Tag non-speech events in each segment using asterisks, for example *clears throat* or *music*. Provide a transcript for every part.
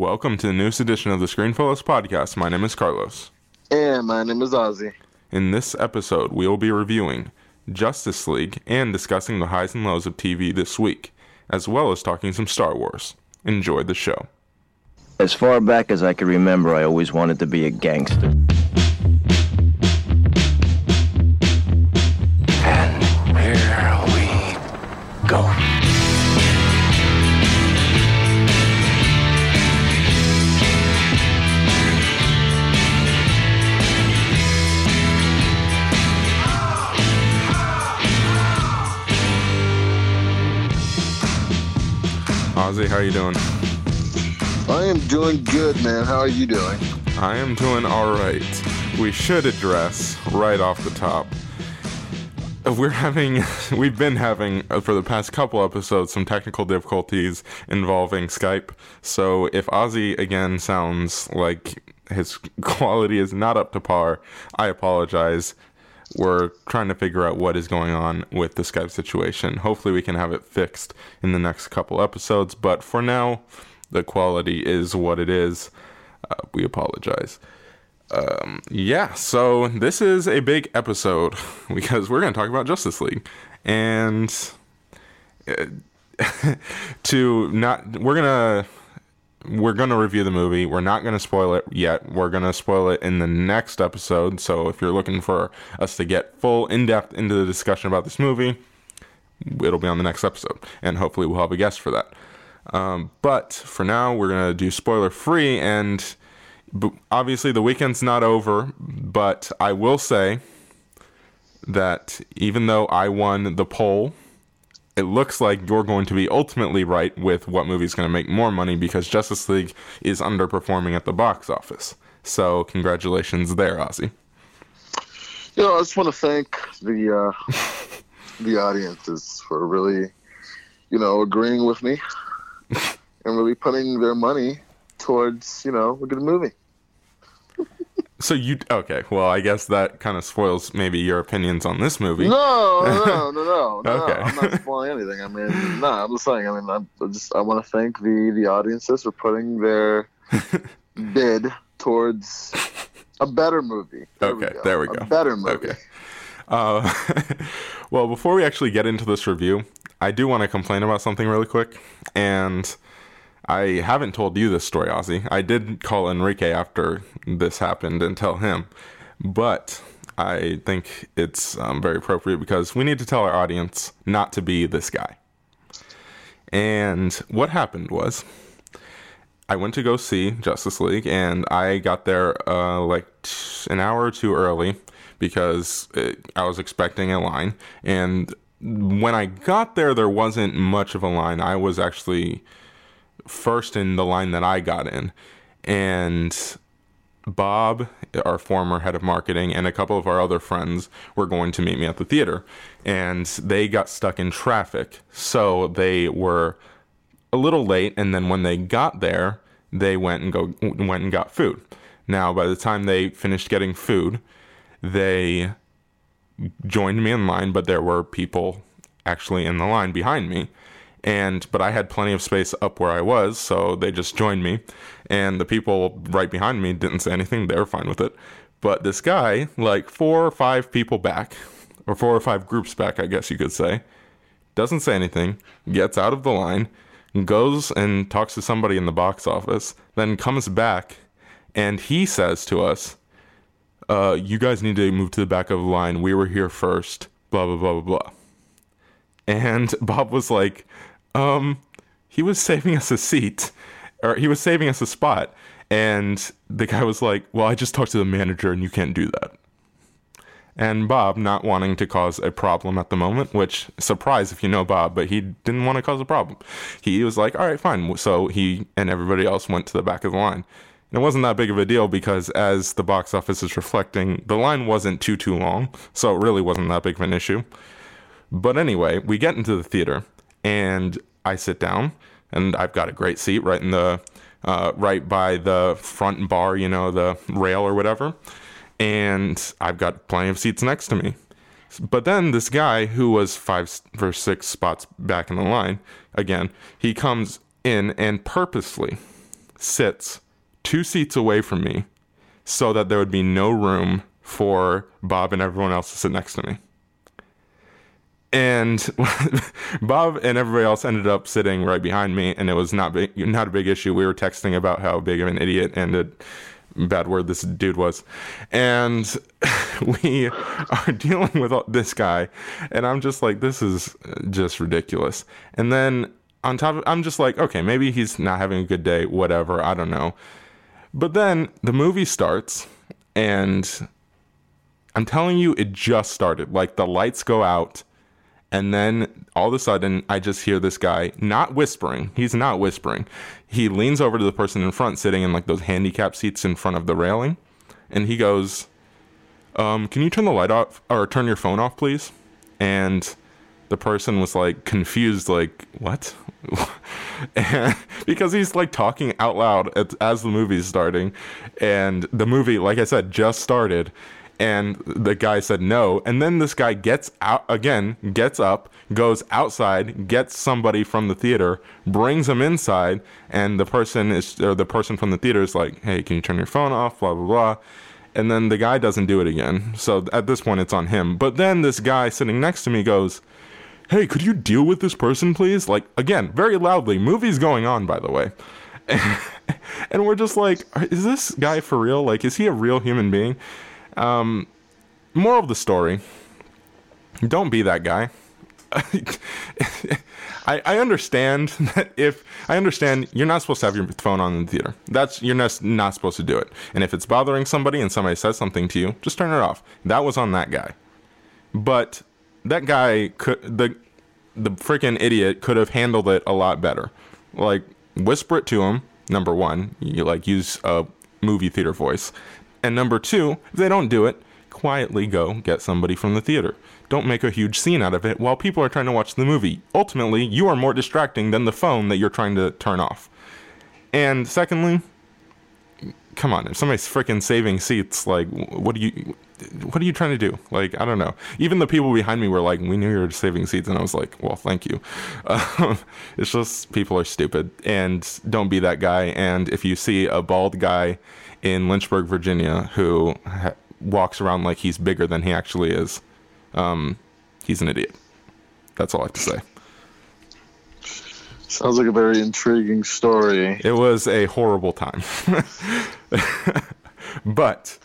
Welcome to the newest edition of the Screenfellows podcast. My name is Carlos. And my name is Ozzy. In this episode, we will be reviewing Justice League and discussing the highs and lows of TV this week, as well as talking some Star Wars. Enjoy the show. As far back as I can remember, I always wanted to be a gangster. And here we go. Ozzy, how are you doing? I am doing good, man. How are you doing? I am doing all right. We should address right off the top. We're having, *laughs* we've been having uh, for the past couple episodes some technical difficulties involving Skype. So if Ozzy again sounds like his *laughs* quality is not up to par, I apologize. We're trying to figure out what is going on with the Skype situation. Hopefully, we can have it fixed in the next couple episodes. But for now, the quality is what it is. Uh, we apologize. Um, yeah, so this is a big episode *laughs* because we're going to talk about Justice League. And uh, *laughs* to not, we're going to. We're going to review the movie. We're not going to spoil it yet. We're going to spoil it in the next episode. So if you're looking for us to get full in depth into the discussion about this movie, it'll be on the next episode. And hopefully we'll have a guest for that. Um, but for now, we're going to do spoiler free. And obviously, the weekend's not over. But I will say that even though I won the poll, it looks like you're going to be ultimately right with what movie's going to make more money because Justice League is underperforming at the box office. So, congratulations there, Ozzy. You know, I just want to thank the uh, *laughs* the audiences for really, you know, agreeing with me *laughs* and really putting their money towards, you know, a good movie. So you okay? Well, I guess that kind of spoils maybe your opinions on this movie. No, no, *laughs* no, no, no. Okay. I'm not spoiling anything. I mean, no, I'm just saying. I mean, I, I just I want to thank the the audiences for putting their *laughs* bid towards a better movie. There Okay, go. there we A go. better movie. Okay. Uh, *laughs* well, before we actually get into this review, I do want to complain about something really quick. And I haven't told you this story, Ozzy. I did call Enrique after this happened and tell him. But I think it's um, very appropriate because we need to tell our audience not to be this guy. And what happened was. I went to go see Justice League, and I got there uh, like an hour or two early because it, I was expecting a line. And when I got there, there wasn't much of a line. I was actually first in the line that I got in, and Bob, our former head of marketing, and a couple of our other friends were going to meet me at the theater, and they got stuck in traffic, so they were a little late and then when they got there they went and go went and got food. Now by the time they finished getting food they joined me in line but there were people actually in the line behind me and but I had plenty of space up where I was so they just joined me and the people right behind me didn't say anything they were fine with it but this guy like four or five people back or four or five groups back I guess you could say doesn't say anything, gets out of the line, goes and talks to somebody in the box office, then comes back and he says to us, uh, you guys need to move to the back of the line. We were here first, blah, blah, blah, blah, blah. And *laughs* Bob was like, um, he was saving us a seat, or he was saving us a spot. And the guy was like, well, I just talked to the manager and you can't do that and Bob not wanting to cause a problem at the moment, which surprise if you know Bob, but he didn't want to cause a problem. He was like, "All right, fine." So he and everybody else went to the back of the line. And it wasn't that big of a deal because as the box office is reflecting, the line wasn't too too long, so it really wasn't that big of an issue. But anyway, we get into the theater and I sit down and I've got a great seat right in the uh, right by the front bar, you know, the rail or whatever. And I've got plenty of seats next to me. But then this guy who was five or six spots back in the line, again, he comes in and purposely sits two seats away from me so that there would be no room for Bob and everyone else to sit next to me. And *laughs* Bob and everybody else ended up sitting right behind me, and it was not big, not a big issue. We were texting about how big of an idiot and a bad word this dude was, and *laughs* we are dealing with this guy, and I'm just like, this is just ridiculous. And then on top of, I'm just like, okay, maybe he's not having a good day, whatever, I don't know. But then the movie starts, and I'm telling you, it just started. Like the lights go out, and then all of a sudden, I just hear this guy not whispering. He's not whispering. He leans over to the person in front, sitting in like those handicap seats in front of the railing, and he goes, um, "Can you turn the light off or turn your phone off, please?" And the person was like confused, like, "What?" and, *laughs* because he's like talking out loud as, as the movie's starting, and the movie, like I said, just started and the guy said no. And then this guy gets out again gets up goes outside gets somebody from the theater brings him inside and the person is or the person from the theater is like hey can you turn your phone off? Blah blah blah. And then the guy doesn't do it again. So at this point it's on him. But then this guy sitting next to me goes hey could you deal with this person please? Like again very loudly. Movie's going on by the way. *laughs* And we're just like is this guy for real? Like is he a real human being um, moral of the story: Don't be that guy. *laughs* I, I understand *laughs* that if I understand you're not supposed to have your phone on in the theater. That's you're not, not supposed to do it. And if it's bothering somebody and somebody says something to you, just turn it off. That was on that guy. But that guy could the the freaking idiot could have handled it a lot better. Like whisper it to him. Number one, you like use a movie theater voice. And number two, if they don't do it, quietly go get somebody from the theater. Don't make a huge scene out of it while people are trying to watch the movie. Ultimately, you are more distracting than the phone that you're trying to turn off. And secondly, come on, if somebody's freaking saving seats, like, what are you, what are you trying to do? Like, I don't know. Even the people behind me were like, we knew you were saving seats, and I was like, well, thank you. *laughs* Um, it's just people are stupid, and don't be that guy. And if you see a bald guy in Lynchburg, Virginia, who ha- walks around like he's bigger than he actually is. Um, he's an idiot. That's all I have to say. Sounds like a very intriguing story. It was a horrible time. *laughs* but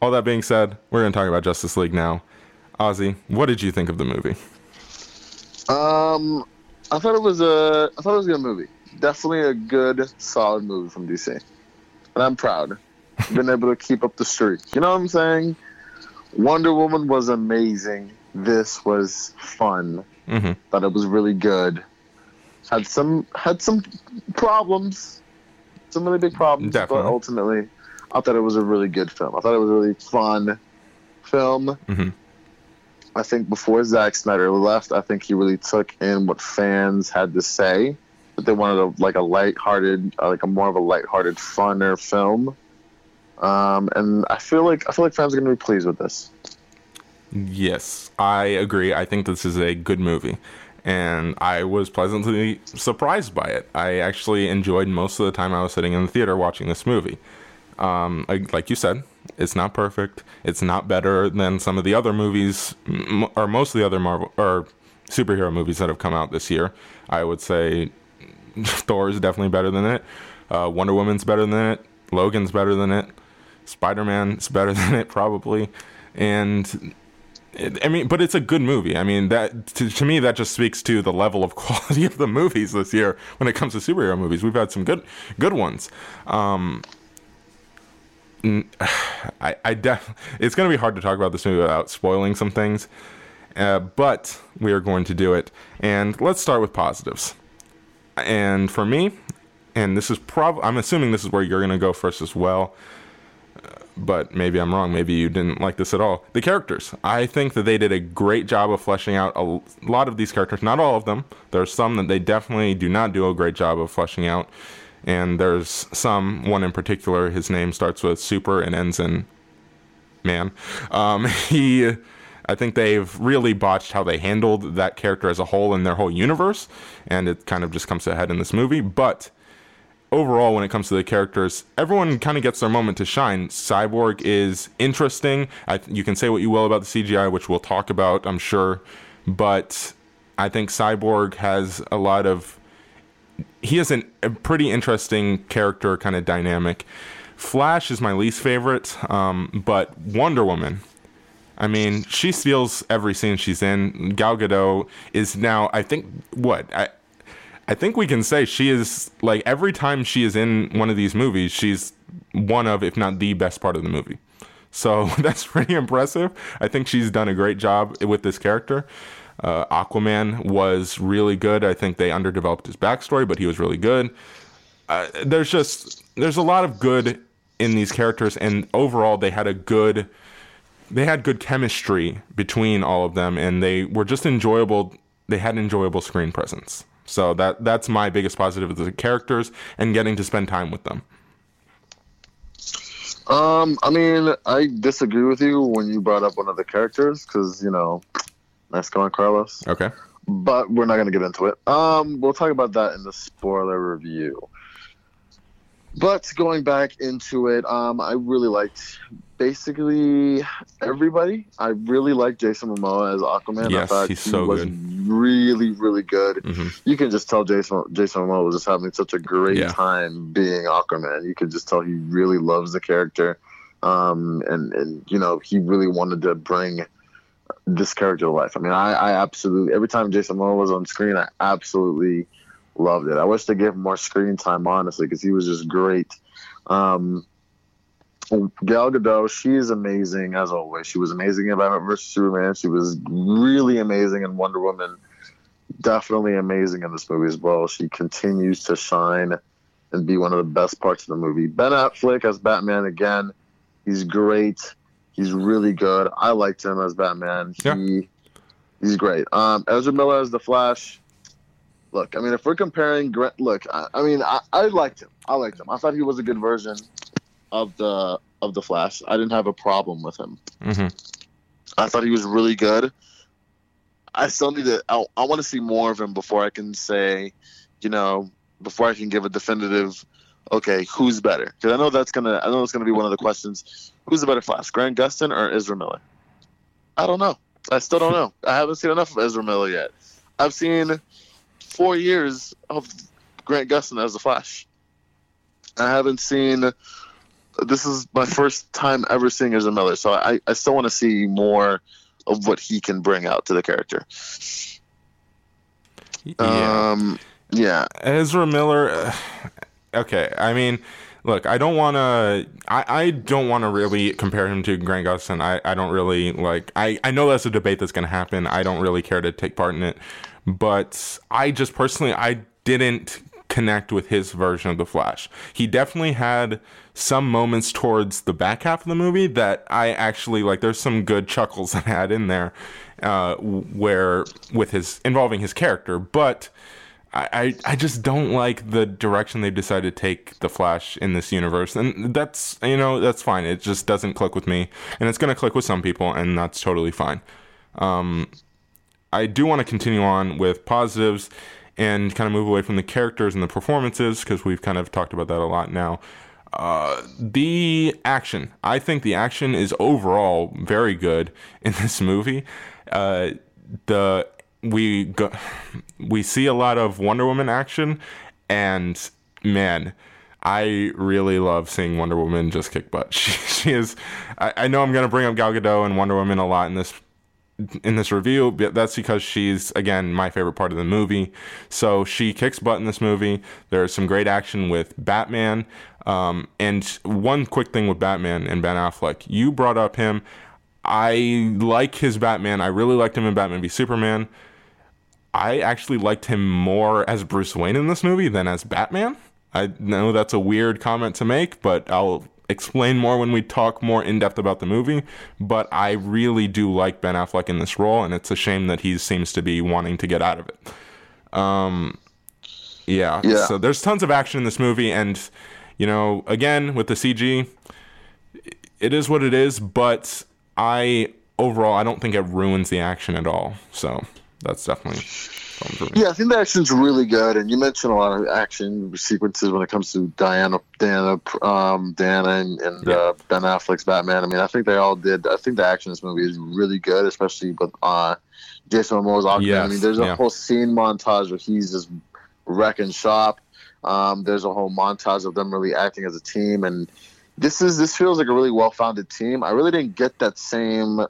all that being said, we're going to talk about Justice League now. Ozzy, what did you think of the movie? Um, I thought it was a, I thought it was a good movie. Definitely a good, solid movie from DC and I'm proud. Been able to keep up the streak. You know what I'm saying? Wonder Woman was amazing. This was fun. Mm-hmm. Thought it was really good. Had some had some problems, some really big problems, Definitely. but ultimately, I thought it was a really good film. I thought it was a really fun film. Mm-hmm. I think before Zack Snyder left, I think he really took in what fans had to say but they wanted a like a light-hearted, uh, like a more of a light-hearted, funner film. Um, and I feel like I feel like fans are going to be pleased with this. Yes, I agree. I think this is a good movie, and I was pleasantly surprised by it. I actually enjoyed most of the time I was sitting in the theater watching this movie. Um, like, you said, it's not perfect. It's not better than some of the other movies, or most of the other Marvel or superhero movies that have come out this year. I would say *laughs* Thor is definitely better than it. Uh, Wonder Woman's better than it. Logan's better than it. Spider Man's *laughs* better than it, probably. And I mean, but it's a good movie. I mean, that to, to me that just speaks to the level of *laughs* quality of the movies this year when it comes to superhero movies. We've had some good good ones. Um, *sighs* I, I def- it's going to be hard to talk about this movie without spoiling some things, uh, but we are going to do it. And let's start with positives. And for me, and this is probably, I'm assuming this is where you're going to go first as well. But maybe I'm wrong. Maybe you didn't like this at all. The characters. I think that they did a great job of fleshing out a lot of these characters. Not all of them. There's some that they definitely do not do a great job of fleshing out. And there's some, one in particular, his name starts with super and ends in man. Um, *laughs* he I think they've really botched how they handled that character as a whole in their whole universe, and it kind of just comes to a head in this movie. But overall, when it comes to the characters, everyone kind of gets their moment to shine. Cyborg is interesting. I, you can say what you will about the CGI, which we'll talk about, I'm sure, but I think Cyborg has a lot of. He has an, a pretty interesting character kind of dynamic. Flash is my least favorite, um, but Wonder Woman. I mean, she steals every scene she's in. Gal Gadot is now, I think, what I, I think we can say she is like every time she is in one of these movies, she's one of, if not the best part of the movie. So *laughs* that's pretty impressive. I think she's done a great job with this character. Uh, Aquaman was really good. I think they underdeveloped his backstory, but he was really good. Uh, there's just there's a lot of good in these characters, and overall they had a good they had good chemistry between all of them, and they were just enjoyable. They had enjoyable screen presence. So that that's my biggest positive of the characters and getting to spend time with them. Um, I mean, I disagree with you when you brought up one of the characters because you know, nice going, Carlos. Okay. But we're not gonna get into it. Um, we'll talk about that in the spoiler review. But going back into it, um, I really liked basically everybody. I really liked Jason Momoa as Aquaman. Yes, I thought he's he so was good. really, really good. Mhm. You can just tell Jason Jason Momoa was just having such a great Yeah. time being Aquaman. You could just tell he really loves the character, um, and and you know he really wanted to bring this character to life. I mean, I, I absolutely every time Jason Momoa was on screen, I absolutely loved it. I wish they gave him more screen time, honestly, because he was just great. Um, Gal Gadot, she is amazing as always. She was amazing in Batman vs Superman. She was really amazing in Wonder Woman. Definitely amazing in this movie as well. She continues to shine and be one of the best parts of the movie. Ben Affleck as Batman again. He's great. He's really good. I liked him as Batman. Yeah. He he's great. Um, Ezra Miller as the Flash. Look, I mean, if we're comparing, look, I, I mean, I, I liked him. I liked him. I thought he was a good version of the of the Flash. I didn't have a problem with him. Mhm. I thought he was really good. I still need to. I, I want to see more of him before I can say, you know, before I can give a definitive. Okay, who's better? Because I know that's gonna. I know it's gonna be one of the questions. Who's the better Flash, Grant Gustin or Ezra Miller? I don't know. I still don't know. I haven't seen enough of Ezra Miller yet. I've seen four years of Grant Gustin as the Flash. I haven't seen. This is my first time ever seeing Ezra Miller, so I, I still want to see more of what he can bring out to the character. Yeah. Um, yeah. Ezra Miller. uh, okay, I mean, look, I don't want to. I, I don't want to really compare him to Grant Gustin. I, I don't really like. I, I know that's a debate that's going to happen. I don't really care to take part in it, but I just personally I didn't connect with his version of the Flash. He definitely had some moments towards the back half of the movie that I actually like. There's some good chuckles *laughs* I had in there, uh, where with his involving his character, but. I, I just don't like the direction they've decided to take the Flash in this universe, and that's you know that's fine. It just doesn't click with me, and it's gonna click with some people, and that's totally fine. Um, I do want to continue on with positives and kind of move away from the characters and the performances because we've kind of talked about that a lot now. Uh, the action, I think the action is overall very good *laughs* in this movie. Uh, the we go, *laughs* we see a lot of Wonder Woman action, and man, I really love seeing Wonder Woman just kick butt. *laughs* She, she is. I, I know I'm gonna bring up Gal Gadot and Wonder Woman a lot in this in this review, but that's because she's again my favorite part of the movie. So she kicks butt in this movie. There's some great action with Batman. Um, and one quick thing with Batman and Ben Affleck, you brought up him. I like his Batman. I really liked him in Batman v Superman. I actually liked him more as Bruce Wayne in this movie than as Batman. I know that's a weird comment to make, but I'll explain more when we talk more in depth about the movie. But I really do like Ben Affleck in this role, and it's a shame that he seems to be wanting to get out of it. Um, yeah. Yeah. So there's tons of action in this movie, and you know, again with the CG, it is what it is. But I overall, I don't think it ruins the action at all. So that's definitely fun for me. Yeah, I think the action's really good, and you mentioned a lot of action sequences when it comes to Diana, Diana, um, Diana, and, and Yeah. uh, Ben Affleck's Batman. I mean, I think they all did. I think the action in this movie is really good, especially with uh, Jason Momoa's Aquaman. I mean, there's a yeah. whole scene montage where he's just wrecking shop. Um, there's a whole montage of them really acting as a team, and this is this feels like a really well-founded team. I really didn't get that same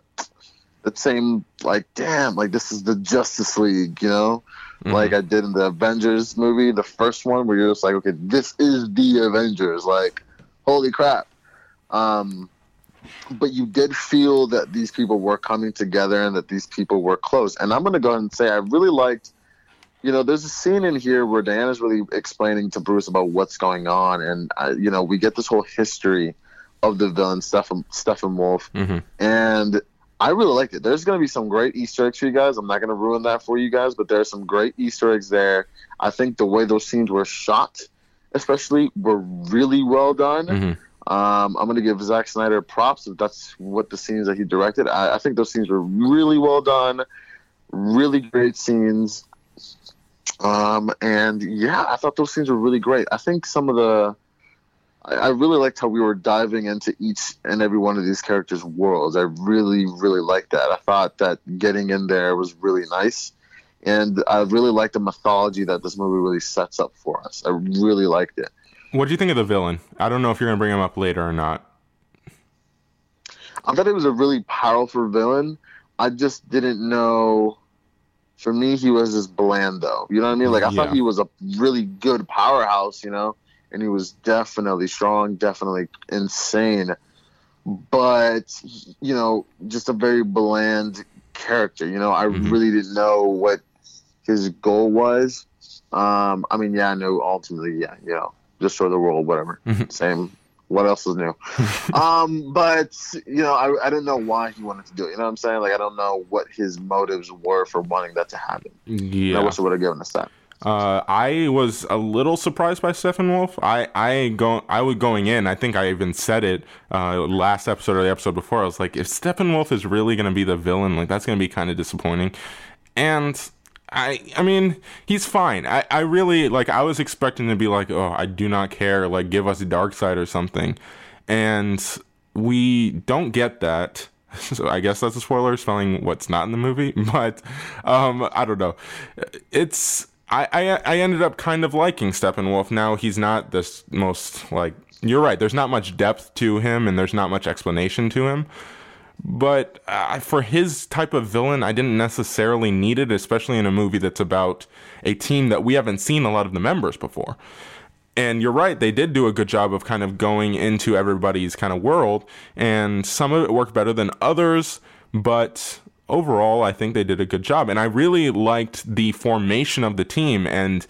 that same like damn like this is the Justice League, you know, Mhm. like I did in the Avengers movie, the first one where you're just like, okay, this is the Avengers, like holy crap. Um, but you did feel that these people were coming together and that these people were close. And I'm gonna go ahead and say I really liked. You know, there's a scene in here where Diana's really explaining to Bruce about what's going on, and uh, you know, we get this whole history of the villain Stephen Steppenwolf, Mhm. and I really liked it. There's going to be some great Easter eggs for you guys. I'm not going to ruin that for you guys, but there's some great Easter eggs there. I think the way those scenes were shot, especially, were really well done. Mhm. Um, I'm going to give Zack Snyder props if that's what the scenes that he directed. I, I think those scenes were really well done, really great scenes. Um, and yeah, I thought those scenes were really great. I think some of the I, I really liked how we were diving into each and every one of these characters' worlds. I really, really liked that. I thought that getting in there was really nice. And I really liked the mythology that this movie really sets up for us. I really liked it. What do you think of the villain? I don't know if you're gonna bring him up later or not. I thought it was a really powerful villain. I just didn't know. For me, he was just bland, though. You know what I mean? Like I Yeah. thought he was a really good powerhouse, you know, and he was definitely strong, definitely insane. But you know, just a very bland character. You know, I Mhm. really didn't know what his goal was. Um, I mean, yeah, I know ultimately, yeah, you know, destroy the world, whatever. Mhm. Same. What else is new? *laughs* um, but you know, I, I didn't know why he wanted to do it. You know what I'm saying? Like, I don't know what his motives were for wanting that to happen. I Yeah. wish I would have given us that. Uh, I was a little surprised by Steppenwolf. I I go I was going in. I think I even said it uh, last episode or the episode before. I was like, if Steppenwolf is really gonna be the villain, like that's gonna be kind of disappointing. And I I mean he's fine. I I really like I was expecting to be like, oh, I do not care. Like give us a Darkseid or something, and we don't get that. *laughs* So I guess that's a spoiler, spelling what's not in the movie. *laughs* But um, I don't know. It's I, I I ended up kind of liking Steppenwolf. Now he's not this most like you're right. There's not much depth to him, and there's not much explanation to him. But uh, for his type of villain, I didn't necessarily need it, especially in a movie that's about a team that we haven't seen a lot of the members before. And you're right, they did do a good job of kind of going into everybody's kind of world, and some of it worked better than others, but overall, I think they did a good job. And I really liked the formation of the team, and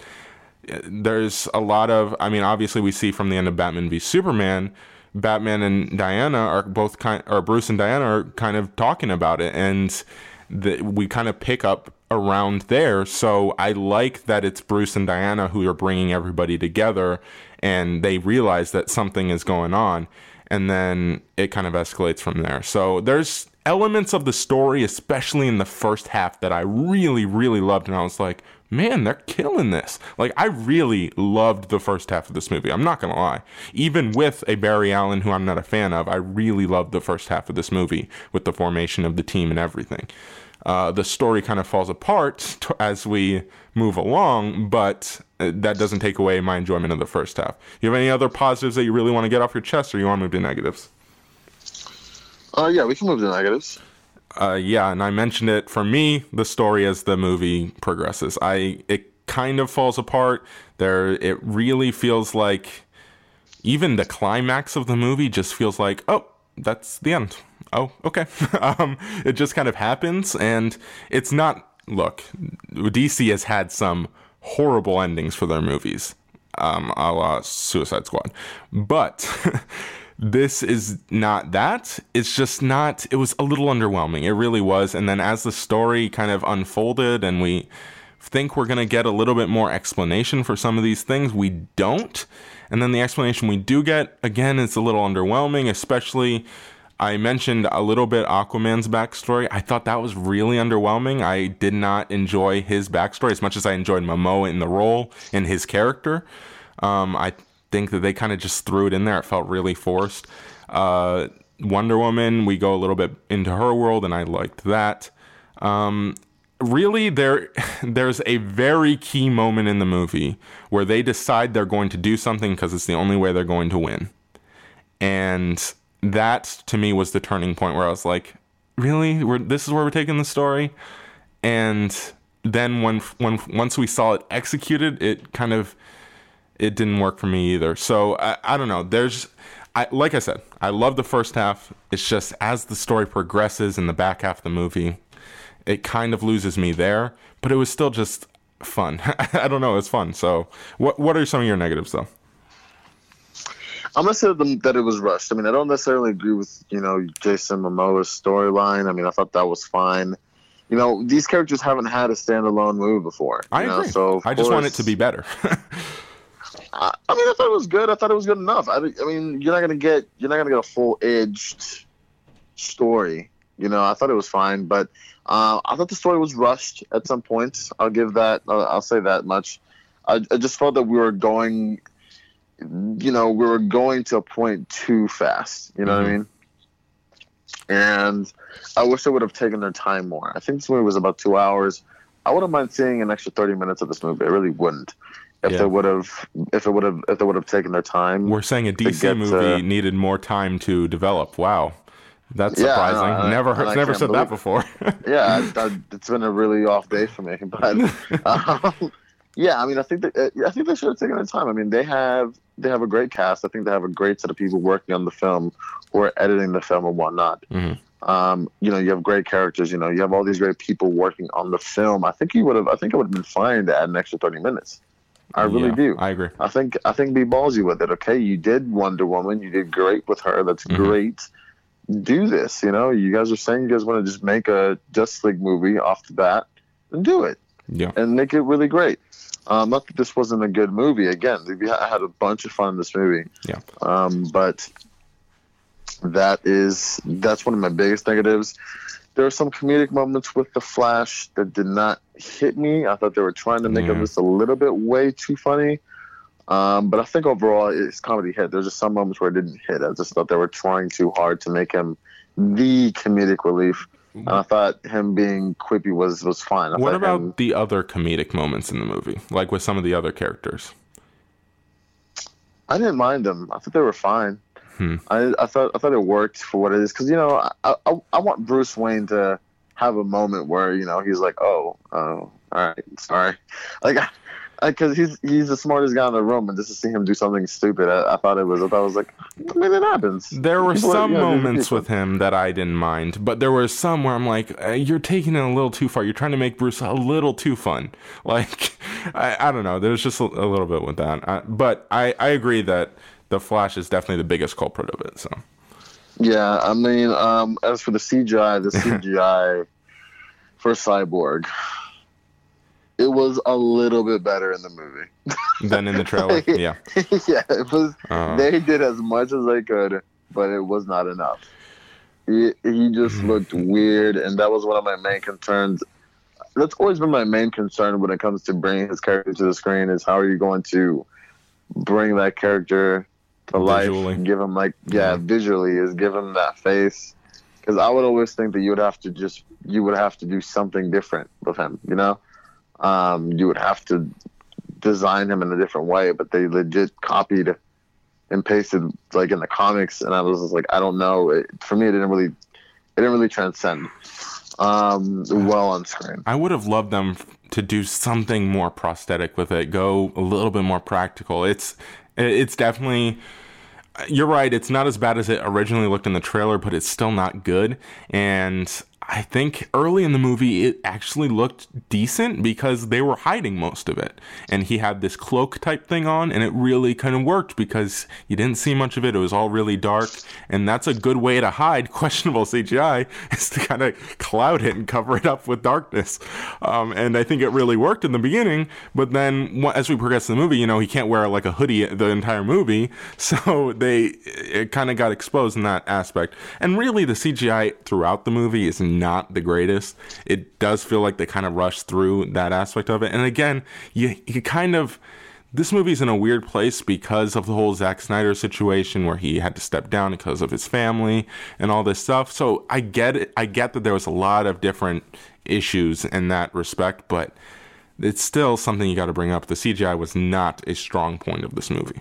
uh, there's a lot of, I mean, obviously, we see from the end of Batman v Superman, Batman and Diana are both kind, or Bruce and Diana are kind of talking about it, and the, we kind of pick up around there. So I like that it's Bruce and Diana who are bringing everybody together, and they realize that something is going on, and then it kind of escalates from there. So there's elements of the story, especially in the first half, that I really, really loved, and I was like, man, they're killing this. Like, I really loved the first half of this movie. I'm not going to lie. Even with a Barry Allen who I'm not a fan of, I really loved the first half of this movie with the formation of the team and everything. Uh, the story kind of falls apart t- as we move along, but uh, that doesn't take away my enjoyment of the first half. You have any other positives that you really want to get off your chest, or you want to move to negatives? Uh, yeah, we can move to negatives. Uh, yeah, and I mentioned it. For me, the story as the movie progresses, I it kind of falls apart. There, it really feels like even the climax of the movie just feels like, oh, that's the end. Oh, okay. *laughs* um, it just kind of happens, and it's not. Look, DC has had some horrible endings for their movies, um, a la Suicide Squad, but. *laughs* this is not that. It's just not. It was a little underwhelming. It really was. And then as the story kind of unfolded and we think we're going to get a little bit more explanation for some of these things, we don't. And then the explanation we do get, again, it's a little underwhelming, especially I mentioned a little bit Aquaman's backstory. I thought that was really underwhelming. I did not enjoy his backstory as much as I enjoyed Momoa in the role and his character. Um, I think that they kind of just threw it in there. It felt really forced. Uh, Wonder Woman, we go a little bit into her world, and I liked that. Um, really, there *laughs* there's a very key moment in the movie where they decide they're going to do something because it's the only way they're going to win, and that to me was the turning point where I was like, really, we're, this is where we're taking the story, and then when when once we saw it executed, it kind of it didn't work for me either. So I, I don't know. There's I, like I said, I love the first half. It's just as the story progresses in the back half of the movie, it kind of loses me there. But it was still just fun. *laughs* I don't know. It's fun. So, what what are some of your negatives though? I'm gonna say that it was rushed. I mean, I don't necessarily agree with you know Jason Momoa's storyline. I mean, I thought that was fine. You know, these characters haven't had a standalone movie before. I know? agree. So I just want it to be better. *laughs* I, I mean, I thought it was good. I thought it was good enough. I, I mean, you're not gonna get you're not gonna get a full edged story. You know, I thought it was fine, but uh, I thought the story was rushed at some points. I'll give that. Uh, I'll say that much. I, I just felt that we were going, you know, we were going to a point too fast. You know what I mean? And I wish they would have taken their time more. I think this movie was about two hours. I wouldn't mind seeing an extra thirty minutes of this movie. I really wouldn't. If Yeah. they would have, if it would have, if they would have taken their time. We're saying a DC movie uh, needed more time to develop. Wow, that's Yeah, surprising. I never heard, never said that before. *laughs* yeah, I, I, it's been a really off day for me. *laughs* But *laughs* um, yeah, I mean, I think that uh, I think they should have taken their time. I mean, they have they have a great cast. I think they have a great set of people working on the film who are editing the film and whatnot. Mhm. Um, you know, you have great characters. You know, you have all these great people working on the film. I think you would have. I think it would have been fine to add an extra thirty minutes. I really Yeah, do. I agree. I think I think be ballsy with it. Okay, you did Wonder Woman. You did great with her. That's Mhm. great. Do this. You know, you guys are saying you guys want to just make a Justice League movie off the bat, and do it Yeah. and make it really great. Um, not that this wasn't a good movie. Again, I had a bunch of fun in this movie. Yeah. Um, but that is that's one of my biggest negatives. There are some comedic moments with the Flash that did not hit me. I thought they were trying to make Yeah. it just a little bit way too funny. Um, but I think overall it's comedy hit. There's just some moments where it didn't hit. I just thought they were trying too hard to make him the comedic relief. And I thought him being quippy was was fine. I What about him- the other comedic moments in the movie, like with some of the other characters? I didn't mind them. I thought they were fine. Hmm. I, I thought I thought it worked for what it is because you know I, I I want Bruce Wayne to have a moment where you know he's like oh oh all right sorry *laughs* like because he's he's the smartest guy in the room and just to see him do something stupid I, I thought it was I thought it was like I mean it happens. There were People are- some you know, are moments with him that I didn't mind, but there were some where I'm like, uh, "You're taking it a little too far. You're trying to make Bruce a little too fun." *laughs* Like, I, I don't know. There's just a, a little bit with that, I, but I I agree that the Flash is definitely the biggest culprit of it. So Yeah, I mean, um, as for the CGI, the *laughs* CGI for Cyborg, it was a little bit better in the movie. *laughs* than in the trailer, *laughs* yeah, yeah, it was. Uh, they did as much as they could, but it was not enough. He, he just Mm-hmm. looked weird, and that was one of my main concerns. That's always been my main concern when it comes to bringing his character to the screen is how are you going to bring that character to Visually. life? Give him like yeah, Yeah. visually is give him that face. Because I would always think that you would have to just you would have to do something different with him. You know, um, you would have to design him in a different way, but they legit copied and pasted like in the comics, and I was just like, I don't know. It, for me, it didn't really, it didn't really transcend um, well on screen. I would have loved them to do something more prosthetic with it. Go a little bit more practical. It's it's definitely you're right. It's not as bad as it originally looked in the trailer, but it's still not good. And I think early in the movie it actually looked decent because they were hiding most of it. And he had this cloak type thing on and it really kind of worked because you didn't see much of it. It was all really dark. And that's a good way to hide *laughs* questionable CGI is to kind of cloud it and cover it up with darkness. Um, and I think it really worked in the beginning. But then as we progress in the movie, you know, he can't wear like a hoodie the entire movie. *laughs* So they, it kind of got exposed in that aspect. And really the CGI throughout the movie is not the greatest. It does feel like they kind of rushed through that aspect of it. And again, you you kind of this movie's in a weird place because of the whole Zack Snyder situation where he had to step down because of his family and all this stuff. So I get it. I get that there was a lot of different issues in that respect, but it's still something you got to bring up. The CGI was not a strong point of this movie.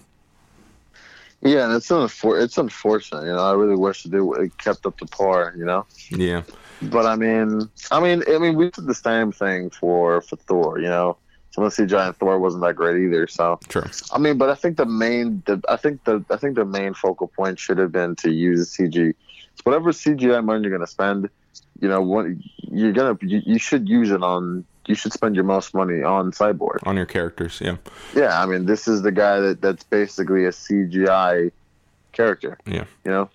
Yeah, and it's unfor- it's unfortunate. You know, I really wish they it kept up to par. You know. Yeah. But I mean, I mean, I mean, we did the same thing for for Thor. You know, some of the CGI in Thor wasn't that great either. So. Sure. I mean, but I think the main, the, I think the, I think the main focal point should have been to use CG. It's whatever CGI money you're gonna spend, you know, what you're gonna, you, you should use it on you should spend your most money on Cyborg. On your characters, yeah. Yeah, I mean, this is the guy that that's basically a CGI character. Yeah. You know.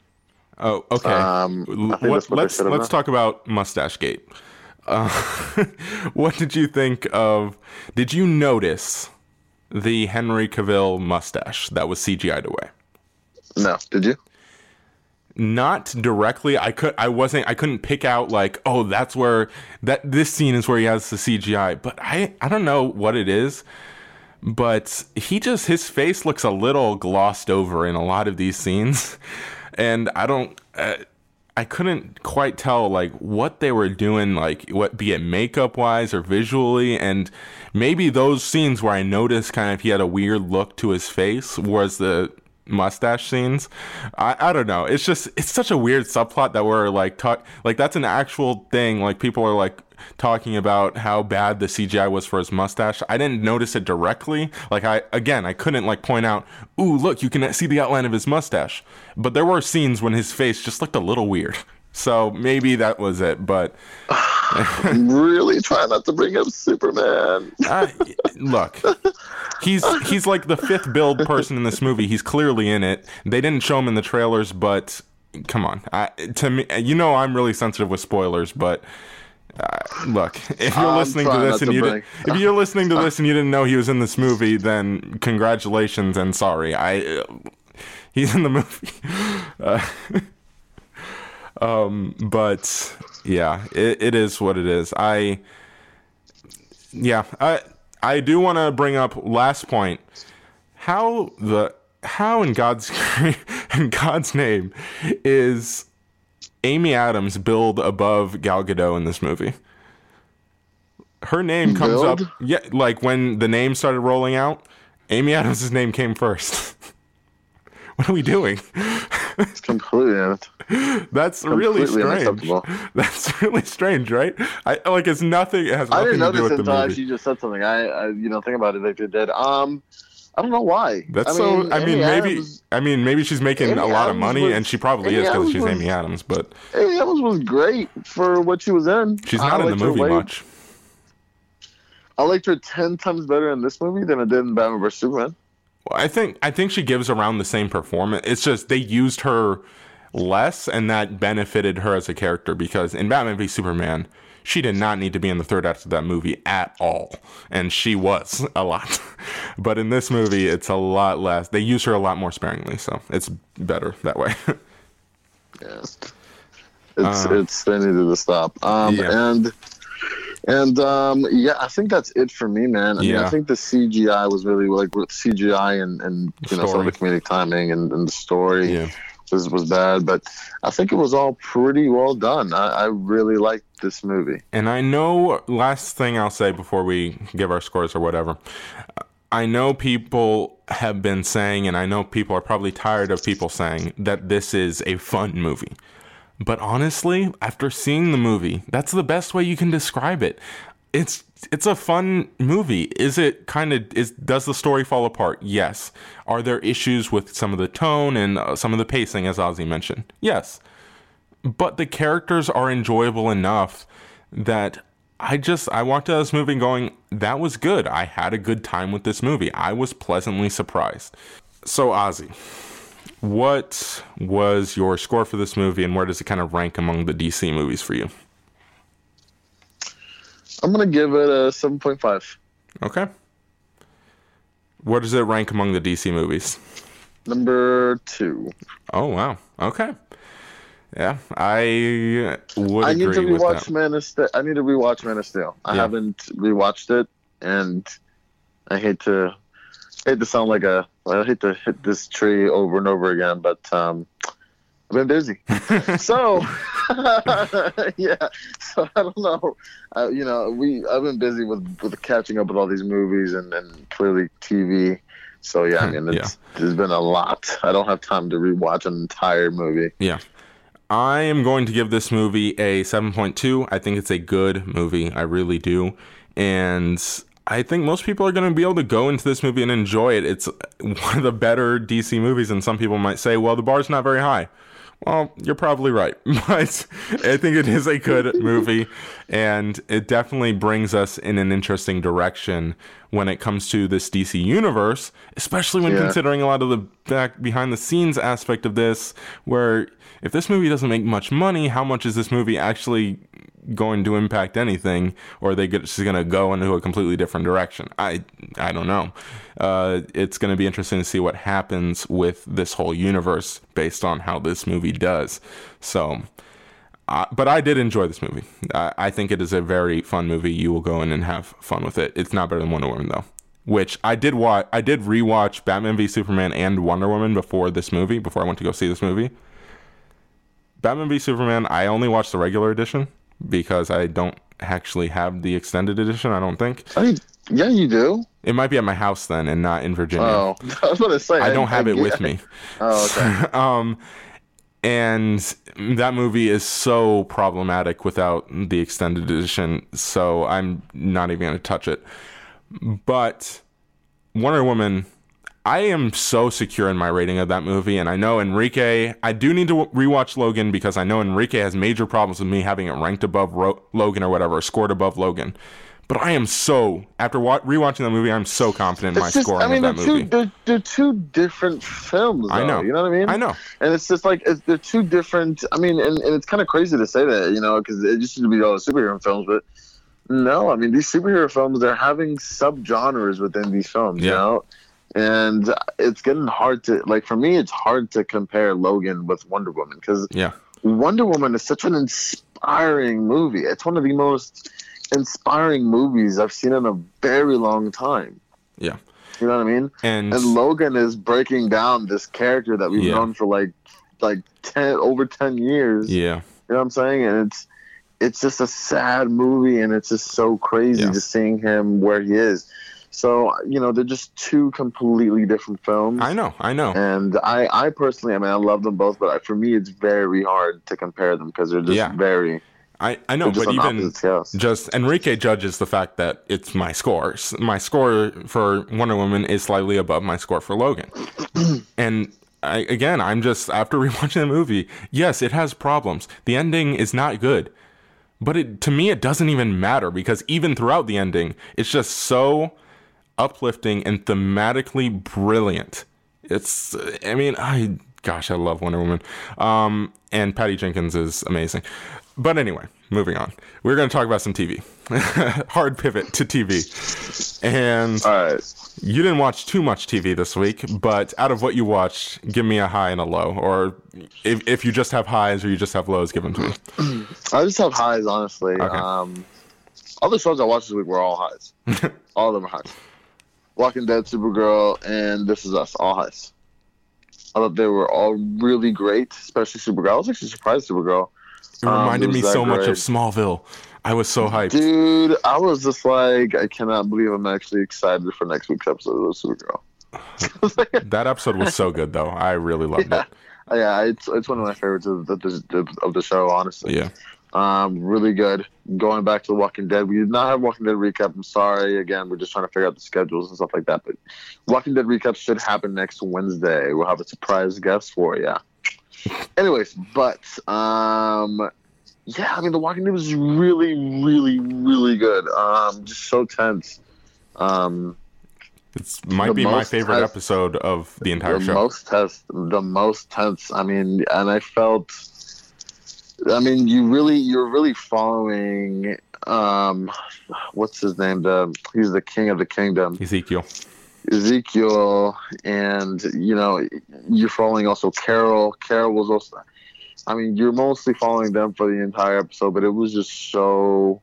Oh, okay. Um, what, let's let's talk about Mustache Gate. Uh, *laughs* what did you think of? Did you notice the Henry Cavill mustache that was CGI'd away? No, did you? not directly i could i wasn't i couldn't pick out like oh that's where that this scene is where he has the cgi but i i don't know what it is but he just his face looks a little glossed over in a lot of these scenes *laughs* and i don't uh, i couldn't quite tell like what they were doing like what be it makeup wise or visually and maybe those scenes where i noticed kind of he had a weird look to his face was the mustache scenes. I, I don't know. It's just it's such a weird subplot that we're like talk like that's an actual thing. Like people are like talking about how bad the CGI was for his mustache. I didn't notice it directly. Like I again, I couldn't like point out, "Ooh, look, you can see the outline of his mustache." But there were scenes when his face just looked a little weird. So maybe that was it, but *sighs* I'm really trying not to bring up Superman. *laughs* uh, look, he's he's like the fifth billed person in this movie. He's clearly in it. They didn't show him in the trailers, but come on, I, to me, you know, I'm really sensitive with spoilers, but. Uh, look, *laughs* if you're I'm listening to this and you did, if you're listening to *laughs* this and you didn't know he was in this movie, then congratulations and sorry. I uh, *laughs* he's in the movie. Uh, um, but yeah, it, it is what it is. I yeah, I I do want to bring up last point. How the how in God's in God's name is Amy Adams billed above Gal Gadot in this movie? Her name comes Billed? up yeah, like when the name started rolling out, Amy Adams' name came first. *laughs* what are we doing? It's completely. *laughs* That's really strange. *laughs* That's really strange, right? I like it's nothing. It has I nothing didn't to do with until movie. she just said something. I, I, you know, think about it like you did. Um, I don't know why. That's I so. mean, I mean, Amy maybe. Adams- I mean, maybe she's making Amy a lot of money, was- and she probably Amy is because she's was- Amy Adams. But Amy Adams was great for what she was in. she's I not in the movie way- much. I liked her ten times better in this movie than I did in Batman vs Superman. Well, I think. I think she gives around the same performance. It's just they used her less, and that benefited her as a character because in Batman v Superman. She did not need to be in the third act of that movie at all, and she was *laughs* a lot. but in this movie, it's a lot less. They use her a lot more sparingly, so it's better that way. *laughs* Yes. It's it's they needed to stop. Um Yeah. and and um yeah, I think that's it for me, man. I mean Yeah. I think the CGI was really like with CGI and, and you know some of the comedic timing and, and the story yeah. Was was bad, but I think it was all pretty well done. I, I really liked this movie. And I know, last thing I'll say before we give our scores or whatever, I know people have been saying, and I know people are probably tired of people saying that this is a fun movie. But honestly, after seeing the movie, that's the best way you can describe it. It's it's a fun movie. Is it kind of is does the story fall apart? Yes. Are there issues with some of the tone and uh, some of the pacing as Ozzy mentioned? Yes. but the characters are enjoyable enough that I just I walked out of this movie going, that was good. I had a good time with this movie. I was pleasantly surprised. So Ozzy, what was your score for this movie and where does it kind of rank among the DC movies for you? I'm gonna give it a seven point five. Okay. Where does it rank among the DC movies? Number two. Oh wow. Okay. Yeah, I would I need to rewatch. Man of Steel. I need to rewatch Man of Steel. I Yeah. haven't rewatched it, and I hate to hate to sound like a I hate to hit this tree over and over again, but um, been busy. *laughs* so *laughs* yeah, so I don't know. Uh, you know, we I've been busy with with catching up with all these movies and and clearly TV. So yeah, I mean, *laughs* it's, there's been a lot. I don't have time to rewatch an entire movie. Yeah. I am going to give this movie a 7.2. I think it's a good movie. I really do. And I think most people are going to be able to go into this movie and enjoy it. It's one of the better DC movies, and some people might say, well, the bar's not very high. Well, you're probably right. *laughs* But I think it is a good movie, and it definitely brings us in an interesting direction when it comes to this DC universe, especially when Yeah. considering a lot of the back behind the scenes aspect of this, where if this movie doesn't make much money, how much is this movie actually going to impact anything, or they just going to go into a completely different direction? I I don't know. Uh, it's going to be interesting to see what happens with this whole universe based on how this movie does. So. Uh, but I did enjoy this movie. I, I think it is a very fun movie. You will go in and have fun with it. It's not better than Wonder Woman though, which I did watch. I did rewatch Batman v Superman and Wonder Woman before this movie. Before I went to go see this movie. Batman v Superman. I only watched the regular edition because I don't actually have the extended edition. I don't think I mean, yeah, you do. it might be at my house then and not in Virginia. Oh, *laughs* I was going to say. I don't have it get- with me. Oh, okay. *laughs* um, and that movie is so problematic without the extended edition, so I'm not even going to touch it. But Wonder Woman, I am so secure in my rating of that movie, and I know Enrique. I do need to rewatch Logan because I know Enrique has major problems with me having it ranked above Ro- Logan or whatever, scored above Logan. But I am so after wa- rewatching that movie, I'm so confident in my just, scoring I mean, of they're that movie. two, they're, they're two different films. I know. You know what I mean? I know. And it's just like it's, they're two different. I mean, and, and it's kind of crazy to say that, you know, because it just used to be all the superhero films, but no, I mean, these superhero films they're having subgenres within these films, you know, and it's getting hard to like for me, it's hard to compare Logan with Wonder Woman because Yeah. Wonder Woman is such an inspiring movie. It's one of the most inspiring movies I've seen in a very long time. Yeah. You know what I mean? And, And Logan is breaking down this character that we've Yeah. known for like like ten over ten years. yeah. You know what I'm saying? And it's it's just a sad movie and it's just so crazy Yeah. just seeing him where he is. So, you know, they're just two completely different films. I know, I know. And I, I personally, I mean, I love them both, but I- for me, it's very hard to compare them because they're just Yeah. very, I, I know, but even just Enrique judges the fact that it's my score. My score for Wonder Woman is slightly above my score for Logan. *clears throat* and I, again, I'm just after *laughs* rewatching the movie. Yes, it has problems. The ending is not good, but it to me it doesn't even matter because even throughout the ending, it's just so uplifting and thematically brilliant. It's, I mean, I gosh, I love Wonder Woman. Um, and Patty Jenkins is amazing. But anyway, moving on. We're going to talk about some TV. *laughs* Hard pivot to TV. And right. you didn't watch too much TV this week, but out of what you watched, give me a high and a low. Or if, if you just have highs or you just have lows, give them to me. I just have highs, honestly. Okay. Um, all the shows I watched this week were all highs. *laughs* all of them are highs. Walking Dead, Supergirl, and This Is Us, all highs. I thought they were all really great, especially Supergirl. I was actually surprised Supergirl. It Um, reminded it me so much of. Smallville. I was so hyped. Dude, I was just like, I cannot believe I'm actually excited for next week's episode of Supergirl. *laughs* That episode was so good, though. I really loved Yeah. it. yeah, it's it's one of my favorites of the, of the show, honestly. Yeah. Um, really good. Going back to The Walking Dead, we did not have Walking Dead recap. I'm sorry. Again, we're just trying to figure out the schedules and stuff like that. But Walking Dead recap should happen next Wednesday. We'll have a surprise guest for you. Anyways, but um, yeah, I mean, The Walking Dead was really, really, really good. Um, just so tense. Um, It's might be my favorite tense- episode of the entire the show. most tense, the most tense. I mean, and I felt. I mean, you really, you're really following. Um, what's his name? The he's the king of the kingdom. Ezekiel. Ezekiel, and you know, you're following also Carol. Carol was also. I mean, you're mostly following them for the entire episode, but it was just so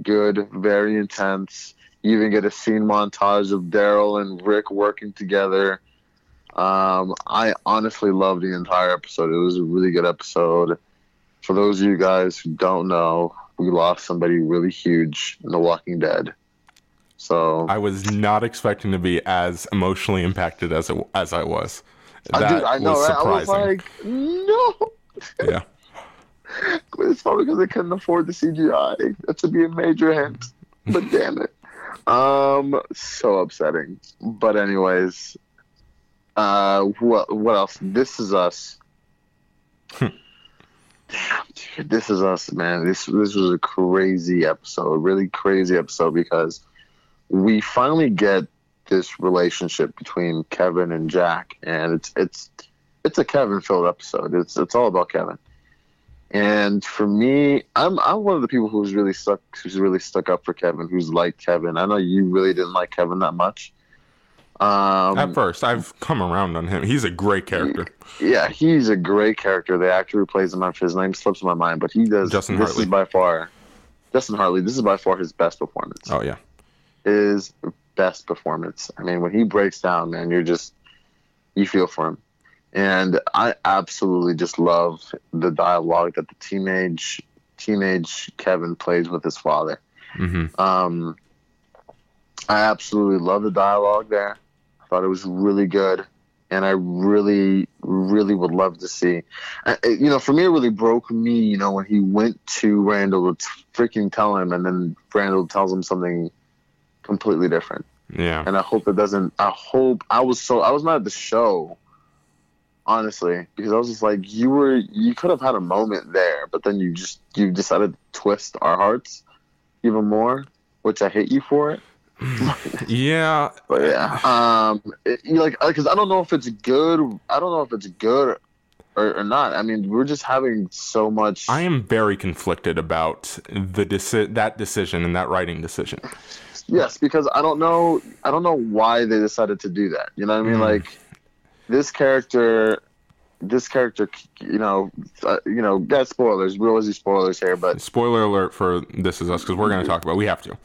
good, very intense. You even get a scene montage of Daryl and Rick working together. Um, I honestly loved the entire episode. It was a really good episode. For those of you guys who don't know, we lost somebody really huge in The Walking Dead. So I was not expecting to be as emotionally impacted as it, as I was. I, That I know, was right? I was like, no. *laughs* yeah. *laughs* It's probably because they couldn't afford the CGI. That should be a major hint. But *laughs* damn it. Um, so upsetting. But anyways, uh, what what else? This is us. Dude, this is us, man. This this was a crazy episode, a really crazy episode because we finally get this relationship between Kevin and Jack, and it's it's it's a Kevin filled episode. It's it's all about Kevin. And for me, I'm I'm one of the people who's really stuck who's really stuck up for Kevin, who's like Kevin. I know you really didn't like Kevin that much. Um, At first, I've come around on him. He's a great character. yeah, he's a great character. The actor who plays him, his name slips my mind, but he does. Justin this Hartley. is by far, Justin Hartley. This is by far his best performance. Oh yeah. His best performance. I mean, when he breaks down, man, you're just you feel for him. And I absolutely just love the dialogue that the teenage teenage Kevin plays with his father. hmm Um, I absolutely love the dialogue there. Thought it was really good, and I really, really would love to see. I, you know, for me, it really broke me. You know, when he went to Randall to freaking tell him, and then Randall tells him something completely different. Yeah. And I hope it doesn't. I hope I was so I was not at the show. Honestly, because I was just like, you were, you could have had a moment there, but then you just, you decided to twist our hearts even more, which I hate you for it. Yeah. But yeah, um, it, you like because I don't know if it's good. I don't know if it's good or, or not. I mean, we're just having so much. I am very conflicted about the deci- that decision and that writing decision. yes, because I don't know. I don't know why they decided to do that. You know what I mean? Mm. Like this character. This character, you know, uh, you know, got spoilers. We always do spoilers here, but Spoiler alert for This Is Us because we're going to talk about. We have to.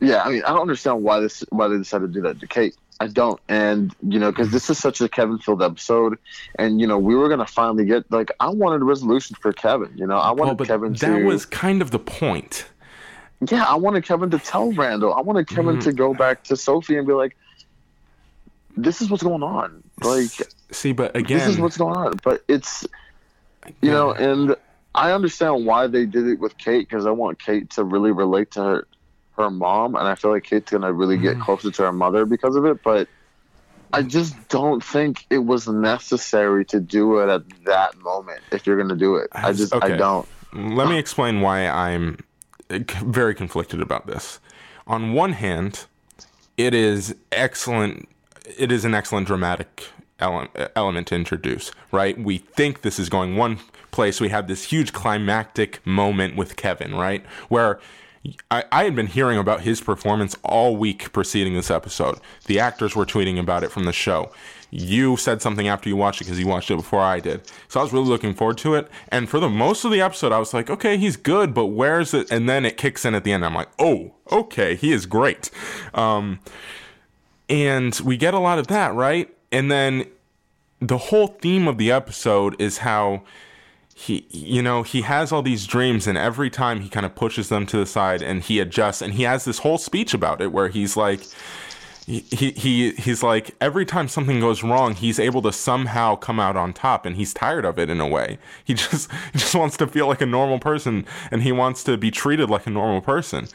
Yeah, I mean, I don't understand why this why they decided to do that to Kate. I don't, and you know, because this is such a Kevin filled episode, and you know, we were gonna finally get like I wanted a resolution for Kevin. You know, I wanted Well, Kevin that to was kind of the point. yeah, I wanted Kevin to tell Randall. I wanted Kevin Mhm. to go back to Sophie and be like, "This is what's going on. Like, See, but again, this is what's going on." But it's you know, and I understand why they did it with Kate because I want Kate to really relate to her her mom, and I feel like Kate's gonna really get Mhm. closer to her mother because of it. But I just don't think it was necessary to do it at that moment. If you're gonna do it, I just I don't. let me explain why I'm uh, very conflicted about this. On one hand, it is excellent. It is an excellent dramatic ele- element to introduce, right? We think this is going one place. We have this huge climactic moment with Kevin, right? Where I, I had been hearing about his performance all week preceding this episode. The actors were tweeting about it from the show. You said something after you watched it because you watched it before I did. So I was really looking forward to it. And for the most of the episode, I was like, okay, he's good, but where's it? And then it kicks in at the end. I'm like, oh, okay, he is great. Um, and we get a lot of that, right? And then the whole theme of the episode is how he you know he has all these dreams and every time he kind of pushes them to the side and he adjusts and he has this whole speech about it where he's like he, he he he's like every time something goes wrong he's able to somehow come out on top and he's tired of it in a way. He *laughs* just he just wants to feel like a normal person and he wants to be treated like a normal person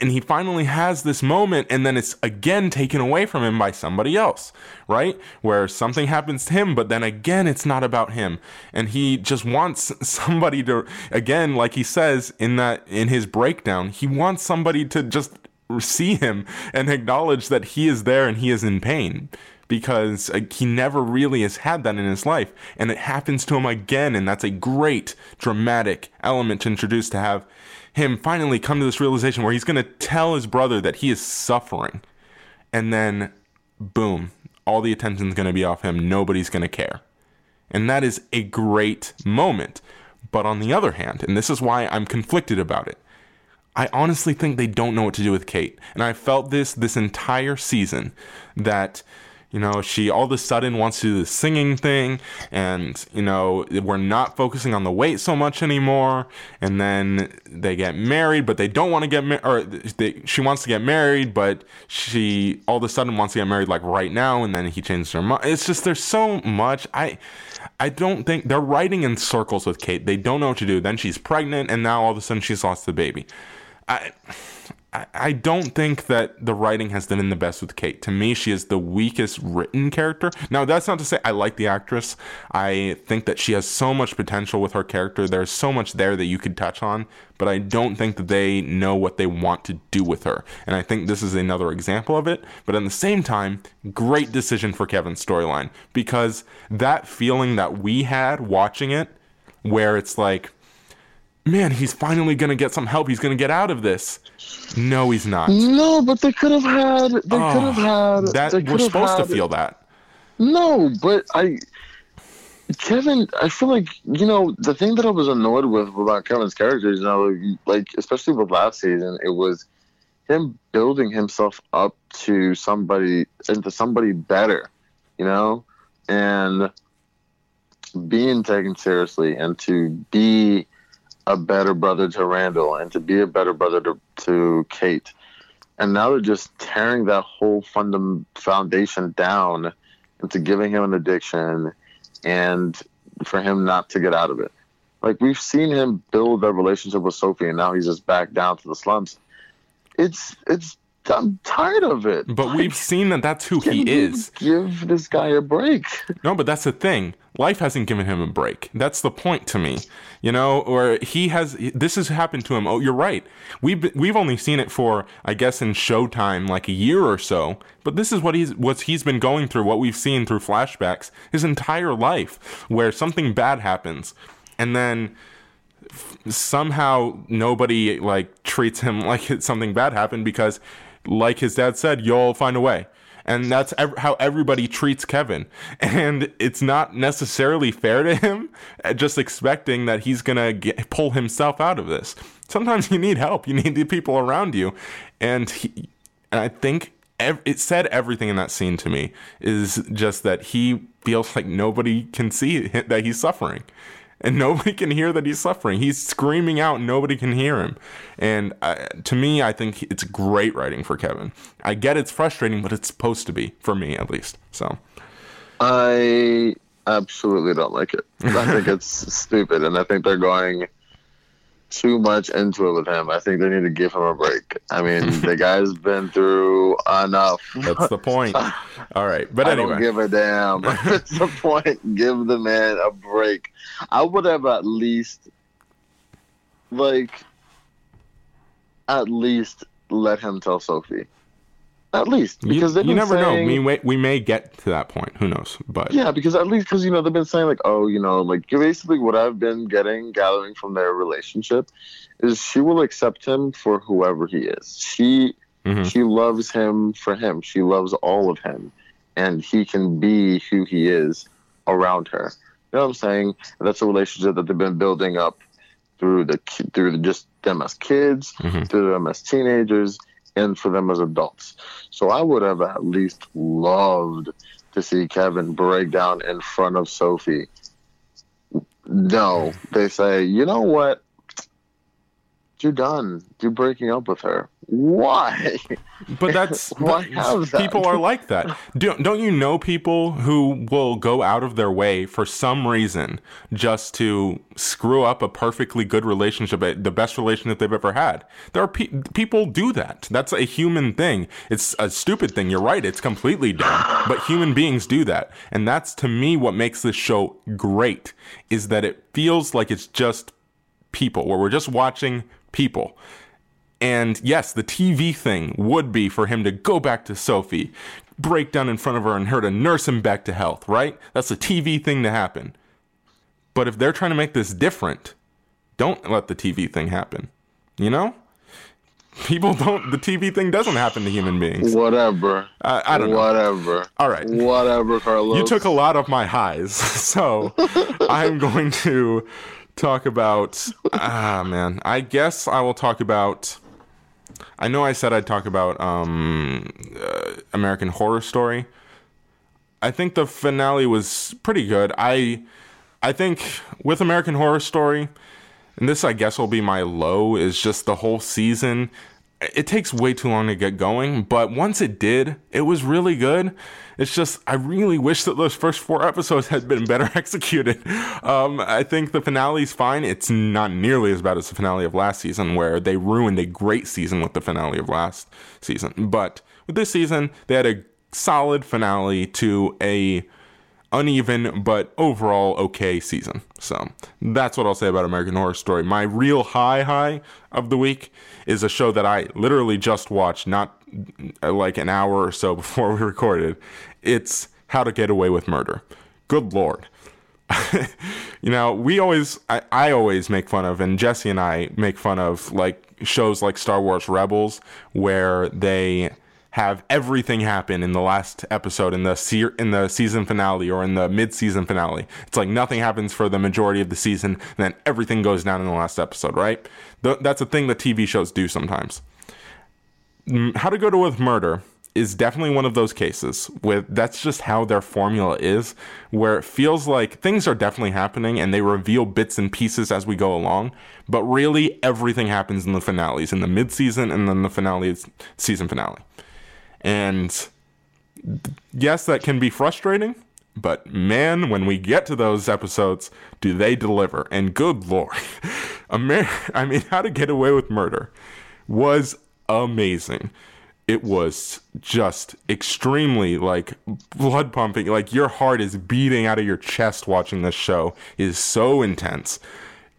and he finally has this moment and then it's again taken away from him by somebody else right? Where something happens to him but then again it's not about him. And he just wants *laughs* somebody to again like he says in that in his breakdown he wants somebody to just see him and acknowledge that he is there and he is in pain because he never really has had that in his life. And it happens to him again and that's a great dramatic element to introduce to have him finally come to this realization where he's going to tell his brother that he is suffering. And then, boom, all the attention's going to be off him. Nobody's going to care. And that is a great moment. But on the other hand, and this is why I'm conflicted about it, I honestly think they don't know what to do with Kate. And I felt this this entire season that you know, she all of a sudden wants to do the singing thing, and you know, we're not focusing on the weight so much anymore. And then they get married, but they don't want to get married, or they, she wants to get married, but she all of a sudden wants to get married like right now. And then he changes her mind. It's just there's so much. I I don't think they're writing in circles with Kate. They don't know what to do. Then she's pregnant, and now all of a sudden she's lost the baby. I I, don't think that the writing has been the best with Kate. To me, she is the weakest written character. Now, that's not to say I like the actress. I think that she has so much potential with her character. There's so much there that you could touch on, but I don't think that they know what they want to do with her. And I think this is another example of it. But at the same time, great decision for Kevin's storyline because that feeling that we had watching it, where it's like, man, he's finally going to get some help. He's going to get out of this. No, he's not. No, but they could have had. They oh, could have ah, had. That we're supposed had, to feel that. No, but I. Kevin, I feel like you know the thing that I was annoyed with about Kevin's character is you know like especially with last season it was him building himself up to somebody into somebody better, you know, and being taken seriously and to be a better brother to Randall and to be a better brother to, to Kate. And now they're just tearing that whole fundam- foundation down into giving him an addiction and for him not to get out of it. Like we've seen him build that relationship with Sophie and now he's just back down to the slums. It's it's I'm tired of it. But like, we've seen that that's who he is. Give this guy a break. No, but that's the thing. Life hasn't given him a break. That's the point to me. You know, or he has. This has happened to him. Oh, you're right. We've we've only seen it for, I guess, in Showtime, like a year or so. But this is what he's what he's been going through. What we've seen through flashbacks his entire life, where something bad happens, and then somehow nobody like treats him *laughs* like something bad happened because like his dad said, you'll find a way. And that's ev- how everybody treats Kevin. *laughs* And it's not necessarily fair to him, uh, just expecting that he's going to pull himself out of this. Sometimes *laughs* you need help, you need the people around you. And, he, and I think ev- it said everything in that scene to me is just that he feels like nobody can see that he's suffering and *laughs* nobody can hear that he's suffering. He's screaming out, nobody can hear him. And uh, to me, I think it's great writing for Kevin. I get it's frustrating, but it's supposed to be for me at least. So, I absolutely don't like it. I think it's *laughs* stupid, and I think they're going too much into it with him. I think they need to give him a break. I mean, the guy's been through enough. That's the point. *laughs* All right, but anyway, I don't give a damn. *laughs* That's the point. Give the man a break. I would have at least, like, at least let him tell Sophie. At least because you, you never saying, know. We may, we may get to that point. Who knows? But yeah, because at least because you know they've been saying like, oh, you know, like basically what I've been getting gathering from their relationship is she will accept him for whoever he is. She mm-hmm. she loves him for him. She loves all of him, and he can be who he is around her. You know what I'm saying? That's a relationship that they've been building up through the through just them as kids, mm-hmm. through them as teenagers, and for them as adults. So I would have at least loved to see Kevin break down in front of Sophie. No, they say, you know what? You're done. You're breaking up with her. Why? *laughs* But that's *laughs* Why have that? people are like that. *laughs* Don't don't you know people who will go out of their way for some reason just to screw up a perfectly good relationship, eh, the best relationship they've ever had? There are pe- people do that. That's a human thing. It's a stupid thing. You're right. It's completely dumb. But human beings do that, and that's to me what makes this show great. Is that it feels like it's just people, where we're just watching people. And yes, the TV thing would be for him to go back to Sophie, break down in front of her, and her to nurse him back to health, right? That's a TV thing to happen. But if they're trying to make this different, don't let the TV thing happen. You know? People don't, the TV thing doesn't happen to human beings. Whatever. I, I don't know. Whatever. All right. Whatever, Carlos. You took a lot of my highs, *laughs* so *laughs* I'm going to talk about. Ah, man. I guess I will talk about. I know I said I'd talk about um, uh, American Horror Story. I think the finale was pretty good. I, I think with American Horror Story, and this I guess will be my low, is just the whole season. It takes way too long to get going, but once it did, it was really good. It's just I really wish that those first four episodes had been better *laughs* executed. Um, I think the finale's fine. It's not nearly as bad as the finale of last season, where they ruined a great season with the finale of last season. But with this season, they had a solid finale to a uneven but overall okay season. So that's what I'll say about American Horror Story. My real high high of the week is a show that I literally just watched not like an hour or so *laughs* before we recorded. It's How to Get Away with Murder. Good lord. *laughs* you know, we always, I, I always make fun of, and Jesse and I make fun of like shows like Star Wars Rebels, where they have everything happen in the last episode in the se- in the season finale or in the mid-season finale. It's like nothing happens for the majority of the season, and then everything goes down in the last episode, right? Th- that's a thing that TV shows do sometimes. How to Go to with Murder is definitely one of those cases with that's just how their formula is where it feels like things are definitely happening and they reveal bits and pieces as we go along but really everything happens in the finales in the mid-season and then the finale is season finale and yes, that can be frustrating, but man, when we get to those episodes, do they deliver? And good lord, *laughs* Amer- I mean, How to Get Away with Murder was amazing. It was just extremely like blood pumping. Like your heart is beating out of your chest watching this show. It is so intense.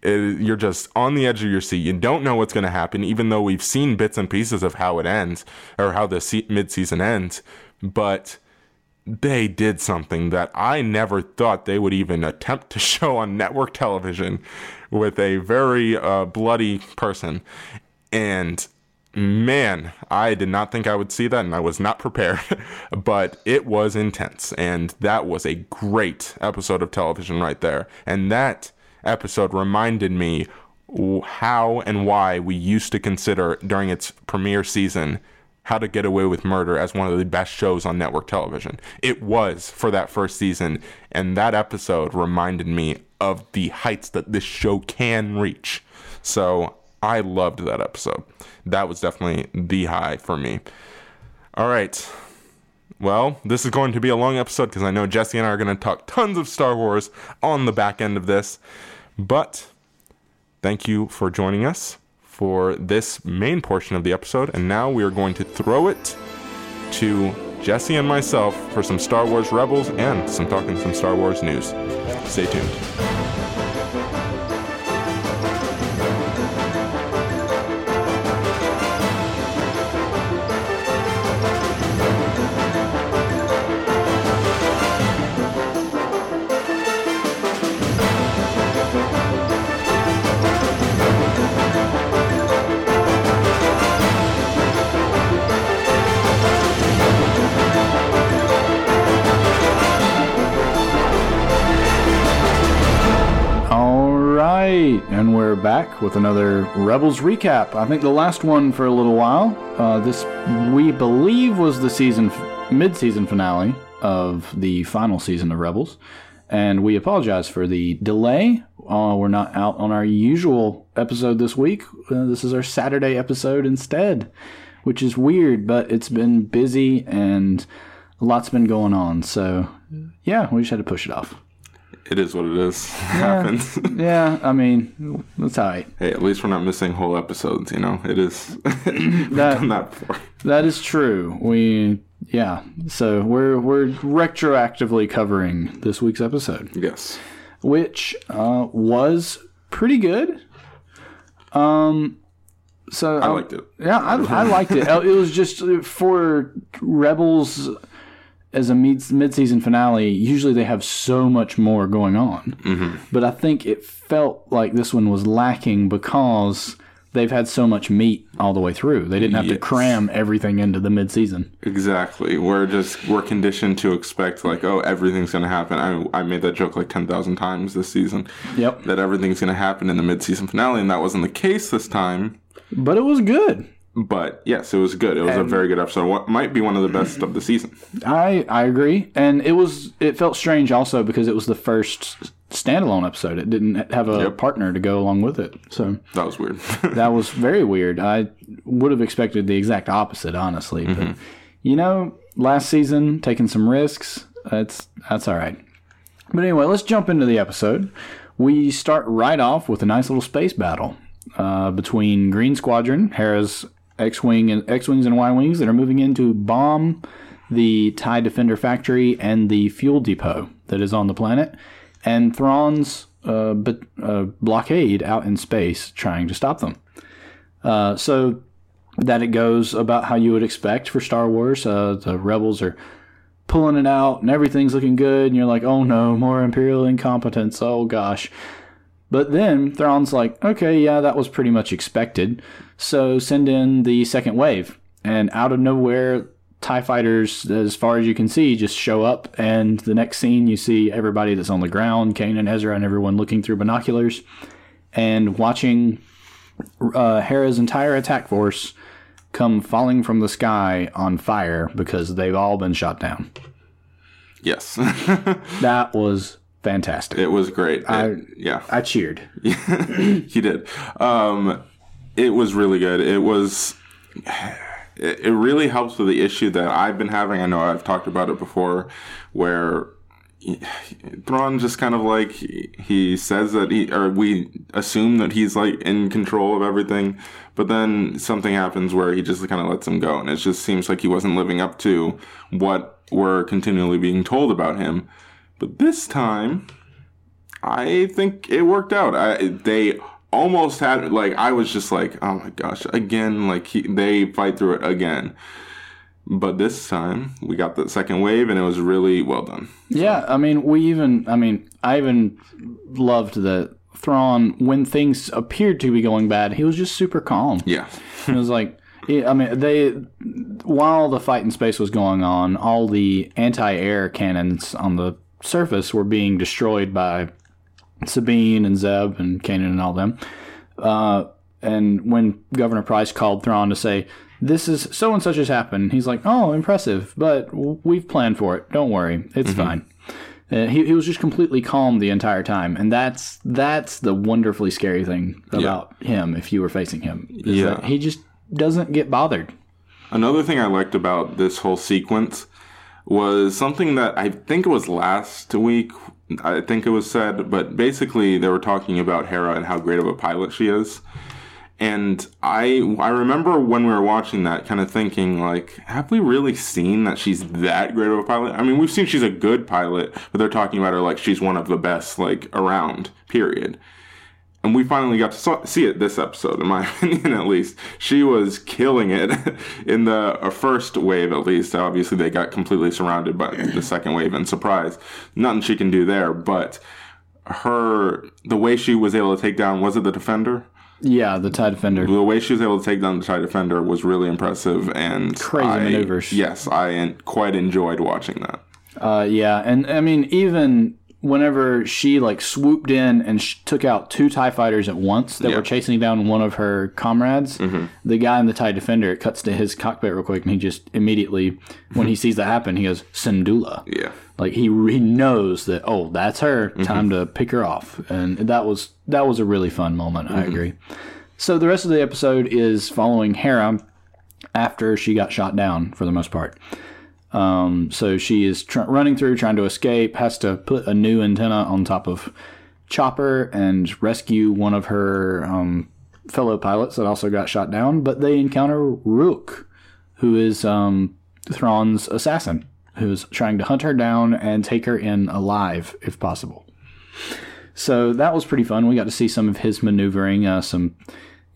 It- you're just on the edge of your seat. You don't know what's going to happen, even though we've seen bits and pieces of how it ends or how the se- mid-season ends. But they did something that I never thought they would even attempt to *laughs* show on network television with a very uh, bloody person. And man, I did not think I would see that, and I was not *laughs* prepared. but it was intense, and that was a great episode of television right there. And that episode reminded me how and why we used to consider during its premiere season how to Get Away with Murder as one of the best shows on network television. It was for that first season, and that episode reminded me of the heights that this show can reach. So I loved that episode. That was definitely the high for me. All right. Well, this is going to be a long episode because I know Jesse and I are going to talk tons of Star Wars on the back end of this. But thank you for joining us for this main portion of the episode. And now we are going to throw it to Jesse and myself for some Star Wars Rebels and some talking some Star Wars news. Stay tuned. Right, and we're back with another Rebels recap. I think the last one for a little while. Uh, this we believe was the season mid-season finale of the final season of Rebels, and we apologize for the delay. uh, we're not out on our usual episode this week. Uh, this is our Saturday episode instead, which is weird, but it's been busy and lots been going on. So, yeah, we just had to push it off. It is what it is. *laughs* happens. *laughs* Yeah, I mean, that's all right. hey, at least we're not missing whole episodes. You know, it is. *laughs* We've done that before. That is true. We, yeah. So we're we're retroactively covering this week's episode. Yes. which uh, was pretty good. Um, so I liked it. Yeah, I, I liked it. It was just for Rebels as a mid mid-season finale. Usually they have so much more going on, Mm-hmm. but I think it felt like this one was lacking because they've had so much meat all the way through. They didn't have to cram everything into the mid-season. Exactly. We're just we're conditioned to expect like, oh, everything's gonna happen. I I made that joke like ten thousand times this season. Yep. That everything's gonna happen in the mid-season finale, and that wasn't the case this time. But it was good. But yes, it was good. It was a very good episode. What might be one of the best of the season. I I agree, and it was it felt strange also because it was the first standalone episode. It didn't have a Yep. partner to go along with it, so That was weird. *laughs* that was very weird. I would have expected the exact opposite, honestly. But you know, last season taking some risks, that's that's all right. But anyway, let's jump into the episode. We start right off with a nice little space battle uh, between Green Squadron, Hera's X-wing and X-wings and Y-wings that are moving in to bomb the TIE Defender factory and the fuel depot that is on the planet, and Thrawn's uh, uh, blockade out in space trying to stop them. Uh, so that it goes about how you would expect for Star Wars. Uh, the rebels are pulling it out and everything's looking good, and you're like, oh no, more Imperial incompetence. Oh gosh. But then Thrawn's like, okay, yeah, that was pretty much expected. So send in the second wave. And out of nowhere, TIE fighters, as far as you can see, just show up. And the next scene, you see everybody that's on the ground, Kane and Ezra, and everyone looking through binoculars and watching uh, Hera's entire attack force come falling from the sky on fire because they've all been shot down. yes. *laughs* That was fantastic. it was great. It- yeah. I cheered. *laughs* he did. Um, it was really good. It was. It, it really helps with the issue that I've been having. I know I've talked about it before, where he- Thrawn just kind of like he, he says that he or we assume that he's like in control of everything, but then something happens where he just kind of lets him go, and it just seems like he wasn't living up to what we're continually being told about him. But this time, I think it worked out. I, they almost had like I was just like, oh my gosh, again, like he, they fight through it again. But this time we got the second wave, and it was really well done. Yeah, I mean, we even, I mean, I even loved that Thrawn, when things appeared to be going bad, he was just super calm. Yeah, It was like, yeah, I mean, they, while the fight in space was going on, all the anti air cannons on the surface were being destroyed by Sabine and Zeb and Kanan and all them. Uh, and when Governor Pryce called Thrawn to say, this is so and such has happened, he's like, oh, impressive, but we've planned for it. Don't worry, it's fine. Uh, he, he was just completely calm the entire time, and that's that's the wonderfully scary thing about him. If you were facing him, Yeah. he just doesn't get bothered. Another thing I liked about this whole sequence was something that I think it was last week. I think it was said, but basically they were talking about Hera and how great of a pilot she is. And I I remember when we were watching that kind of thinking like, have we really seen that she's that great of a pilot? I mean, we've seen she's a good pilot, but they're talking about her like she's one of the best like around. Period. And we finally got to saw, see it this episode, in my *laughs* opinion, at least. She was killing it *laughs* in the uh, first wave, at least. Obviously, they got completely surrounded by the *clears throat* second wave, and surprise, nothing she can do there. But her, the way she was able to take down, was it the defender? Yeah, the TIE Defender. The way she was able to take down the TIE Defender was really impressive, and Crazy I- maneuvers. Yes, I quite enjoyed watching that. Uh, yeah, and I mean, even whenever she like swooped in and sh- took out two TIE fighters at once that Yeah. were chasing down one of her comrades, mm-hmm. the guy in the TIE Defender it cuts to his cockpit real quick, and he just immediately, when he mm-hmm. sees that happen, he goes Syndulla. Yeah. Like he he knows that oh that's her mm-hmm. time to pick her off and that was that was a really fun moment I agree. So the rest of the episode is following Hera after she got shot down for the most part. Um, so she is tr- running through trying to escape, has to put a new antenna on top of Chopper and rescue one of her um, fellow pilots that also got shot down. But they encounter Rook, who is um, Thrawn's assassin, who's trying to hunt her down and take her in alive if possible. So that was pretty fun. We got to see some of his maneuvering, uh, some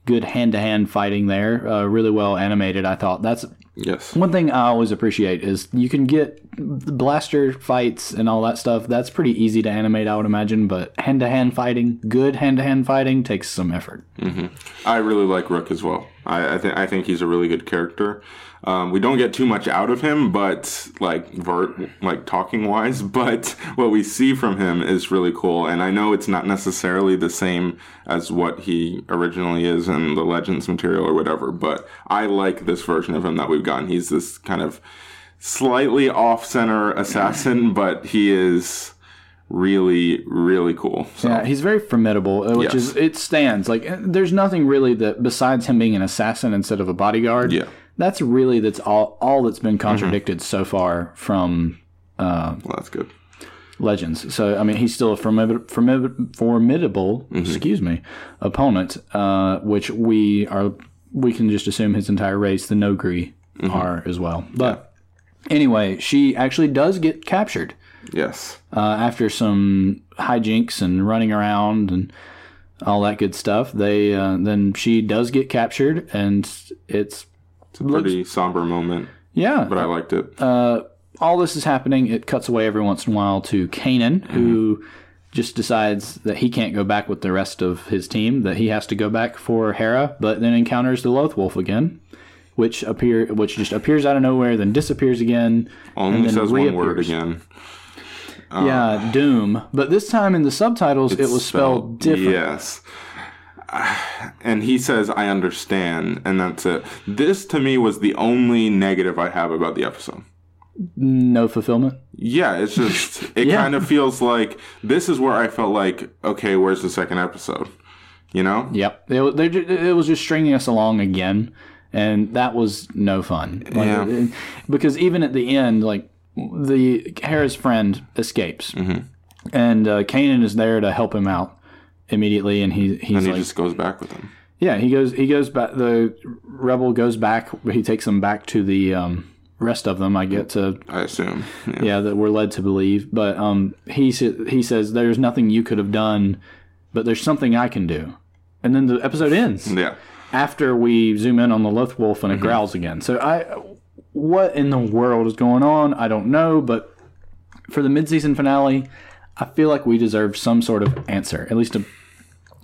good hand to hand fighting there. Uh, really well animated, I thought. That's Yes. one thing I always appreciate is you can get the blaster fights and all that stuff. That's pretty easy to animate, I would imagine. But hand to hand fighting, good hand to hand fighting, takes some effort. Mm-hmm. I really like Rook as well. I, I think I think he's a really good character. Um, we don't get too much out of him, but like vert, like talking wise, *laughs* but what we see from him is really cool. And I know it's not necessarily the same as what he originally is in the Legends material or whatever, but I like this version of him that we've gotten. He's this kind of slightly off center assassin, but he is really really cool. So Yeah, he's very formidable, uh, which Yes. is it stands like uh, there's nothing really that besides him being an assassin instead of a bodyguard. Yeah. that's really that's all all that's been contradicted so far from well, that's good. Legends. So I mean, he's still a formid- formid- formidable, excuse me, opponent, uh, which we are. We can just assume his entire race, the Noghri, are as well. But anyway, she actually does get captured Yes. uh, after some hijinks and running around and all that good stuff. They uh, then she does get captured, and it's It's a pretty somber moment, yeah. but I liked it. all this is happening. It cuts away every once in a while to Kanan, who just decides that he can't go back with the rest of his team, that he has to go back for Hera, but then encounters the Loth Wolf again, which appear which just appears out of nowhere, then disappears again. Only and then says one word reappears. Again. yeah, Dume. But this time in the subtitles, it was spelled, different. Yes. And he says, I understand, and that's it. This to me was the only negative I have about the episode. No fulfillment. Yeah, it's just, *laughs* it Yeah. kind of feels like this is where I felt like, okay, where's the second episode? You know? Yep. It, they it was just stringing us along again, and that was no fun. Like, Yeah. it- because even at the end, like the Hera's friend escapes, Mm-hmm. and uh, Kanan is there to help him out immediately, and he he's And he like, just goes back with him. yeah, he goes he goes back. The rebel goes back. He takes them back to the um, rest of them. I get to I assume. Yeah. yeah that we're led to believe, but um, he he says there's nothing you could have done, but there's something I can do, and then the episode ends Yeah. after we zoom in on the Loth Wolf Mm-hmm. and it growls again. So I, what in the world is going on? I don't know. But for the mid-season finale, I feel like we deserve some sort of answer, at least a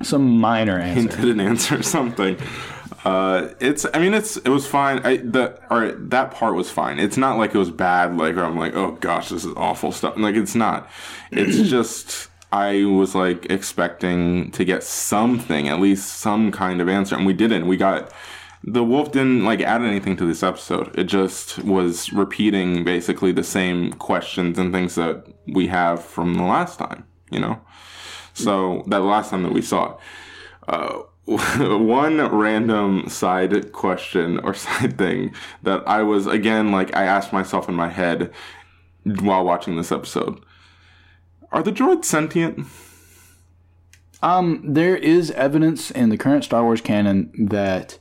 some minor answer. didn't answer something. Uh, it's. I mean, it's. It was fine. I the or that part was fine. It's not like it was bad. Like I'm like, oh gosh, this is awful stuff. Like it's not. It's *clears throat* just. I was like expecting to get something, at least some kind of answer, and we didn't. We got the wolf didn't like add anything to this episode. It just was repeating basically the same questions and things that we have from the last time. You know. So that last time that we saw it. Uh, *laughs* one random side question or *laughs* side thing that I was again like I asked myself in my head while watching this episode: Are the droids sentient? Um, there is evidence in the current Star Wars canon that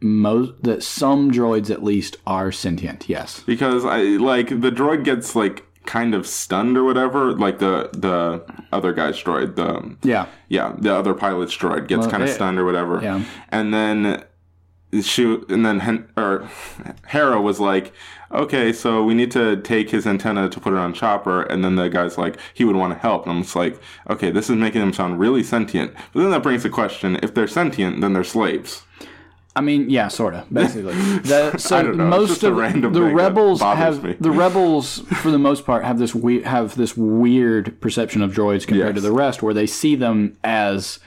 most that some droids at least are sentient. Yes. Because I like the droid gets like kind of stunned or whatever. Like the the other guy's droid, the um, Yeah. yeah, the other pilot's droid gets Well, kind of stunned or whatever. yeah. And then she and then Hen, or Hera was like, "Okay, so we need to take his antenna to put it on Chopper." And then the guy's like, "He would want to help." And I'm just like, "Okay, this is making them sound really sentient." But then that brings the question: If they're sentient, then they're slaves. I mean, yeah, sort of, *laughs* basically. The, so I don't know, it's most of the rebels have me. the rebels, for the most part, have this we- have this weird perception of droids compared to the rest, where they see them as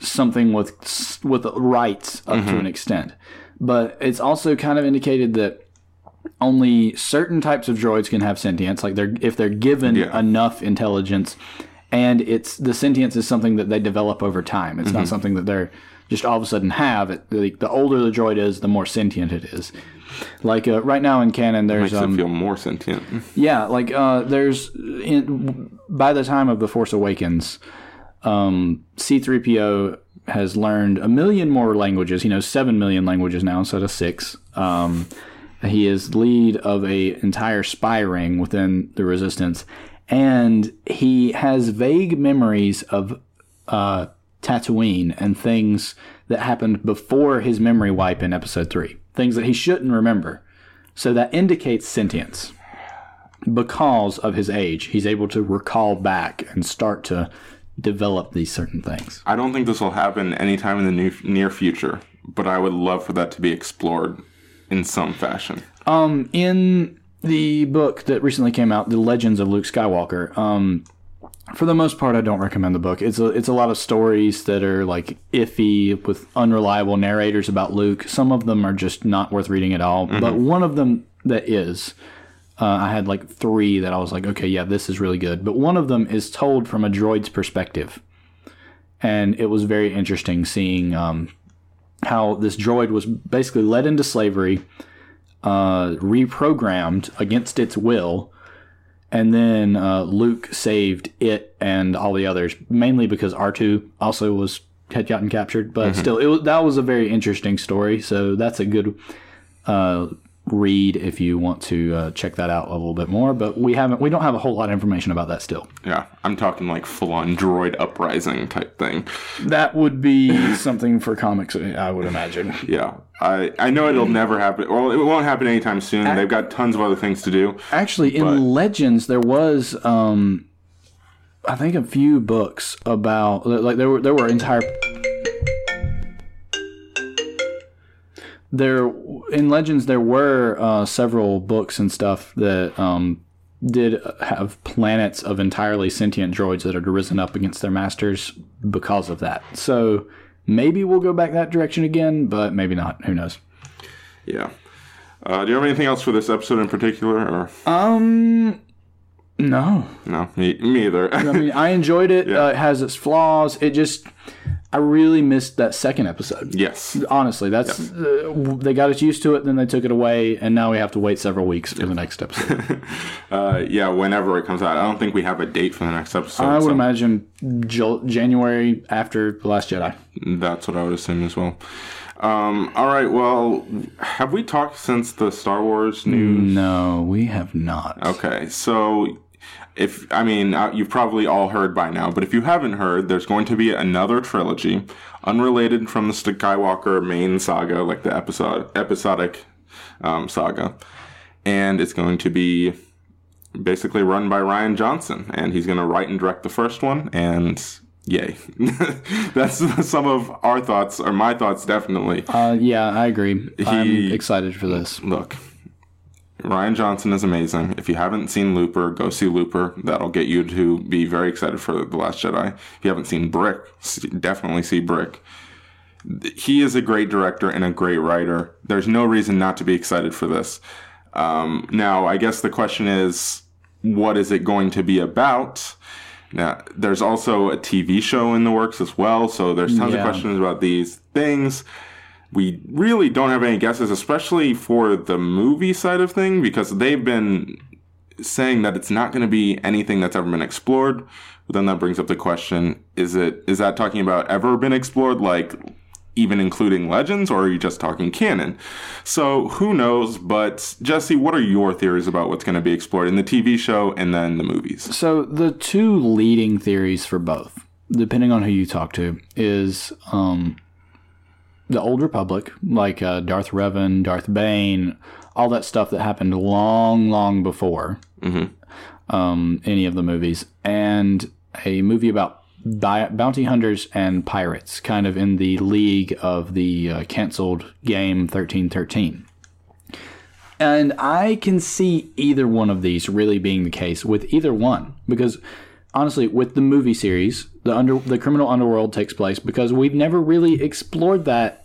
something with with rights up Mm-hmm. to an extent. But it's also kind of indicated that only certain types of droids can have sentience, like they're if they're given Yeah. enough intelligence, and it's the sentience is something that they develop over time. It's Mm-hmm. not something that they're just all of a sudden have. It, the, the older the droid is, the more sentient it is. Like uh, right now in canon, there's Makes um, it feel more sentient. yeah, like uh, there's in, by the time of the Force Awakens, um, C-3PO has learned a million more languages. He knows seven million languages now instead of six. Um, he is lead of a entire spy ring within the Resistance, and he has vague memories of uh, Tatooine and things that happened before his memory wipe in Episode Three. Things that he shouldn't remember. So that indicates sentience because of his age, he's able to recall back and start to develop these certain things. I don't think this will happen anytime in the near, near future, but I would love for that to be explored in some fashion. Um, in the book that recently came out, The Legends of Luke Skywalker, um, for the most part, I don't recommend the book. It's a it's a lot of stories that are like iffy with unreliable narrators about Luke. Some of them are just not worth reading at all. But one of them that is, uh, I had like three that I was like, okay, yeah, this is really good. But one of them is told from a droid's perspective, and it was very interesting seeing um, how this droid was basically led into slavery, uh, reprogrammed against its will, and then uh, Luke saved it and all the others, mainly because R two also was had gotten captured. But still, it was, that was a very interesting story. So that's a good uh, read if you want to uh, check that out a little bit more. But we haven't, we don't have a whole lot of information about that still. Yeah, I'm talking like full on droid uprising type thing. That would be *laughs* something for comics, I would imagine. Yeah, I I know it'll never happen. Well, it won't happen anytime soon. They've got tons of other things to do. Actually, in Legends, there was, um, I think, a few books about like there were there were entire. There in Legends, there were uh, several books and stuff that um, did have planets of entirely sentient droids that had risen up against their masters because of that. So maybe we'll go back that direction again, but maybe not. Who knows? Yeah. Uh, do you have anything else for this episode in particular, or Um, no. no? Me, me either. I mean, I enjoyed it. *laughs* Yeah. Uh, it has its flaws. It just, I really missed that second episode. yes. Honestly, that's uh, they got us used to it, then they took it away, and now we have to wait several weeks for the next episode. *laughs* Uh, yeah. Whenever it comes out, I don't think we have a date for the next episode. I would so imagine January after the Last Jedi. That's what I would assume as well. Um, all right. Well, have we talked since the Star Wars news? No, we have not. Okay, so if I mean uh, you've probably all heard by now, but if you haven't heard, there's going to be another trilogy, unrelated from the Skywalker main saga, like the episode episodic um, saga, and it's going to be basically run by Rian Johnson, and he's going to write and direct the first one, and yay, *laughs* that's some of our thoughts or my thoughts definitely. Uh, yeah, I agree. I'm excited for this. Look, Rian Johnson is amazing. If you haven't seen Looper, go see Looper. That'll get you to be very excited for The Last Jedi. If you haven't seen Brick, definitely see Brick. He is a great director and a great writer. There's no reason not to be excited for this. Um, now, I guess the question is, what is it going to be about? Now, there's also a TV show in the works as well, so there's tons Yeah. of questions about these things we really don't have any guesses, especially for the movie side of thing, because they've been saying that it's not going to be anything that's ever been explored. But then that brings up the question: Is it is that talking about ever been explored, like even including legends, or are you just talking canon? So who knows? But Jesse, what are your theories about what's going to be explored in the TV show and then the movies? So the two leading theories for both, depending on who you talk to, is um, the Old Republic, like uh, Darth Revan, Darth Bane, all that stuff that happened long, long before um, any of the movies, and a movie about bi- bounty hunters and pirates, kind of in the league of the uh, canceled game thirteen thirteen. And I can see either one of these really being the case with either one because honestly, with the movie series, the under the criminal underworld takes place because we've never really explored that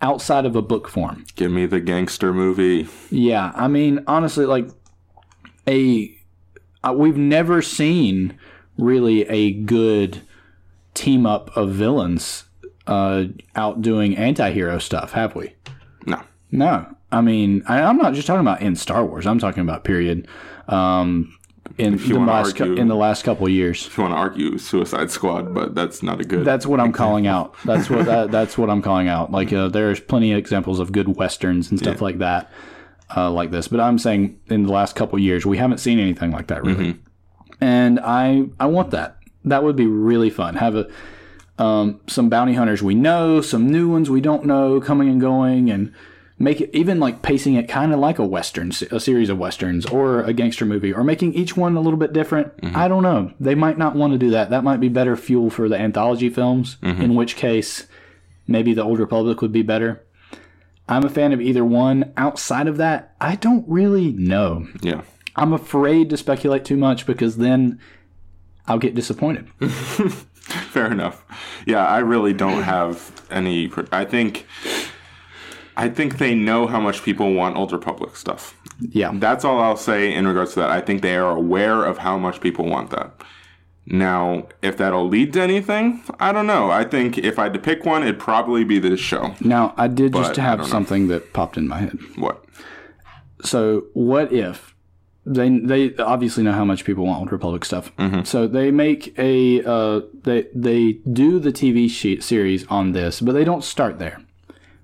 outside of a book form. Give me the gangster movie. Yeah, I mean, honestly, like a uh, we've never seen really a good team up of villains uh, out doing anti-hero stuff, have we? No. No, I mean, I, I'm not just talking about in Star Wars. I'm talking about period. Um, in the last argue- in the last couple of years. If you want to argue Suicide Squad, but that's not a good. That's what I'm calling out. That's what that, that's what I'm calling out. Like uh, there's plenty of examples of good westerns and stuff like that, uh, like this. But I'm saying in the last couple years we haven't seen anything like that really, and I I want that. That would be really fun. Have a um, some bounty hunters we know, some new ones we don't know coming and going, and make it even like pacing it kind of like a western, a series of westerns or a gangster movie, or making each one a little bit different. Mm-hmm. I don't know. They might not want to do that. That might be better fuel for the anthology films. Mm-hmm. In which case, maybe the Old Republic would be better. I'm a fan of either one. Outside of that, I don't really know. yeah. I'm afraid to speculate too much because then I'll get disappointed. *laughs* Fair enough. Yeah, I really don't have any. I think. I think they know how much people want Old Republic stuff. Yeah. That's all I'll say in regards to that. I think they are aware of how much people want that. Now, if that'll lead to anything, I don't know. I think if I had to pick one, it'd probably be this show. Now, I did just But have don't know. something that popped in my head. What? So, what if they they obviously know how much people want Old Republic stuff. So they make a uh, they they do the TV series on this, but they don't start there.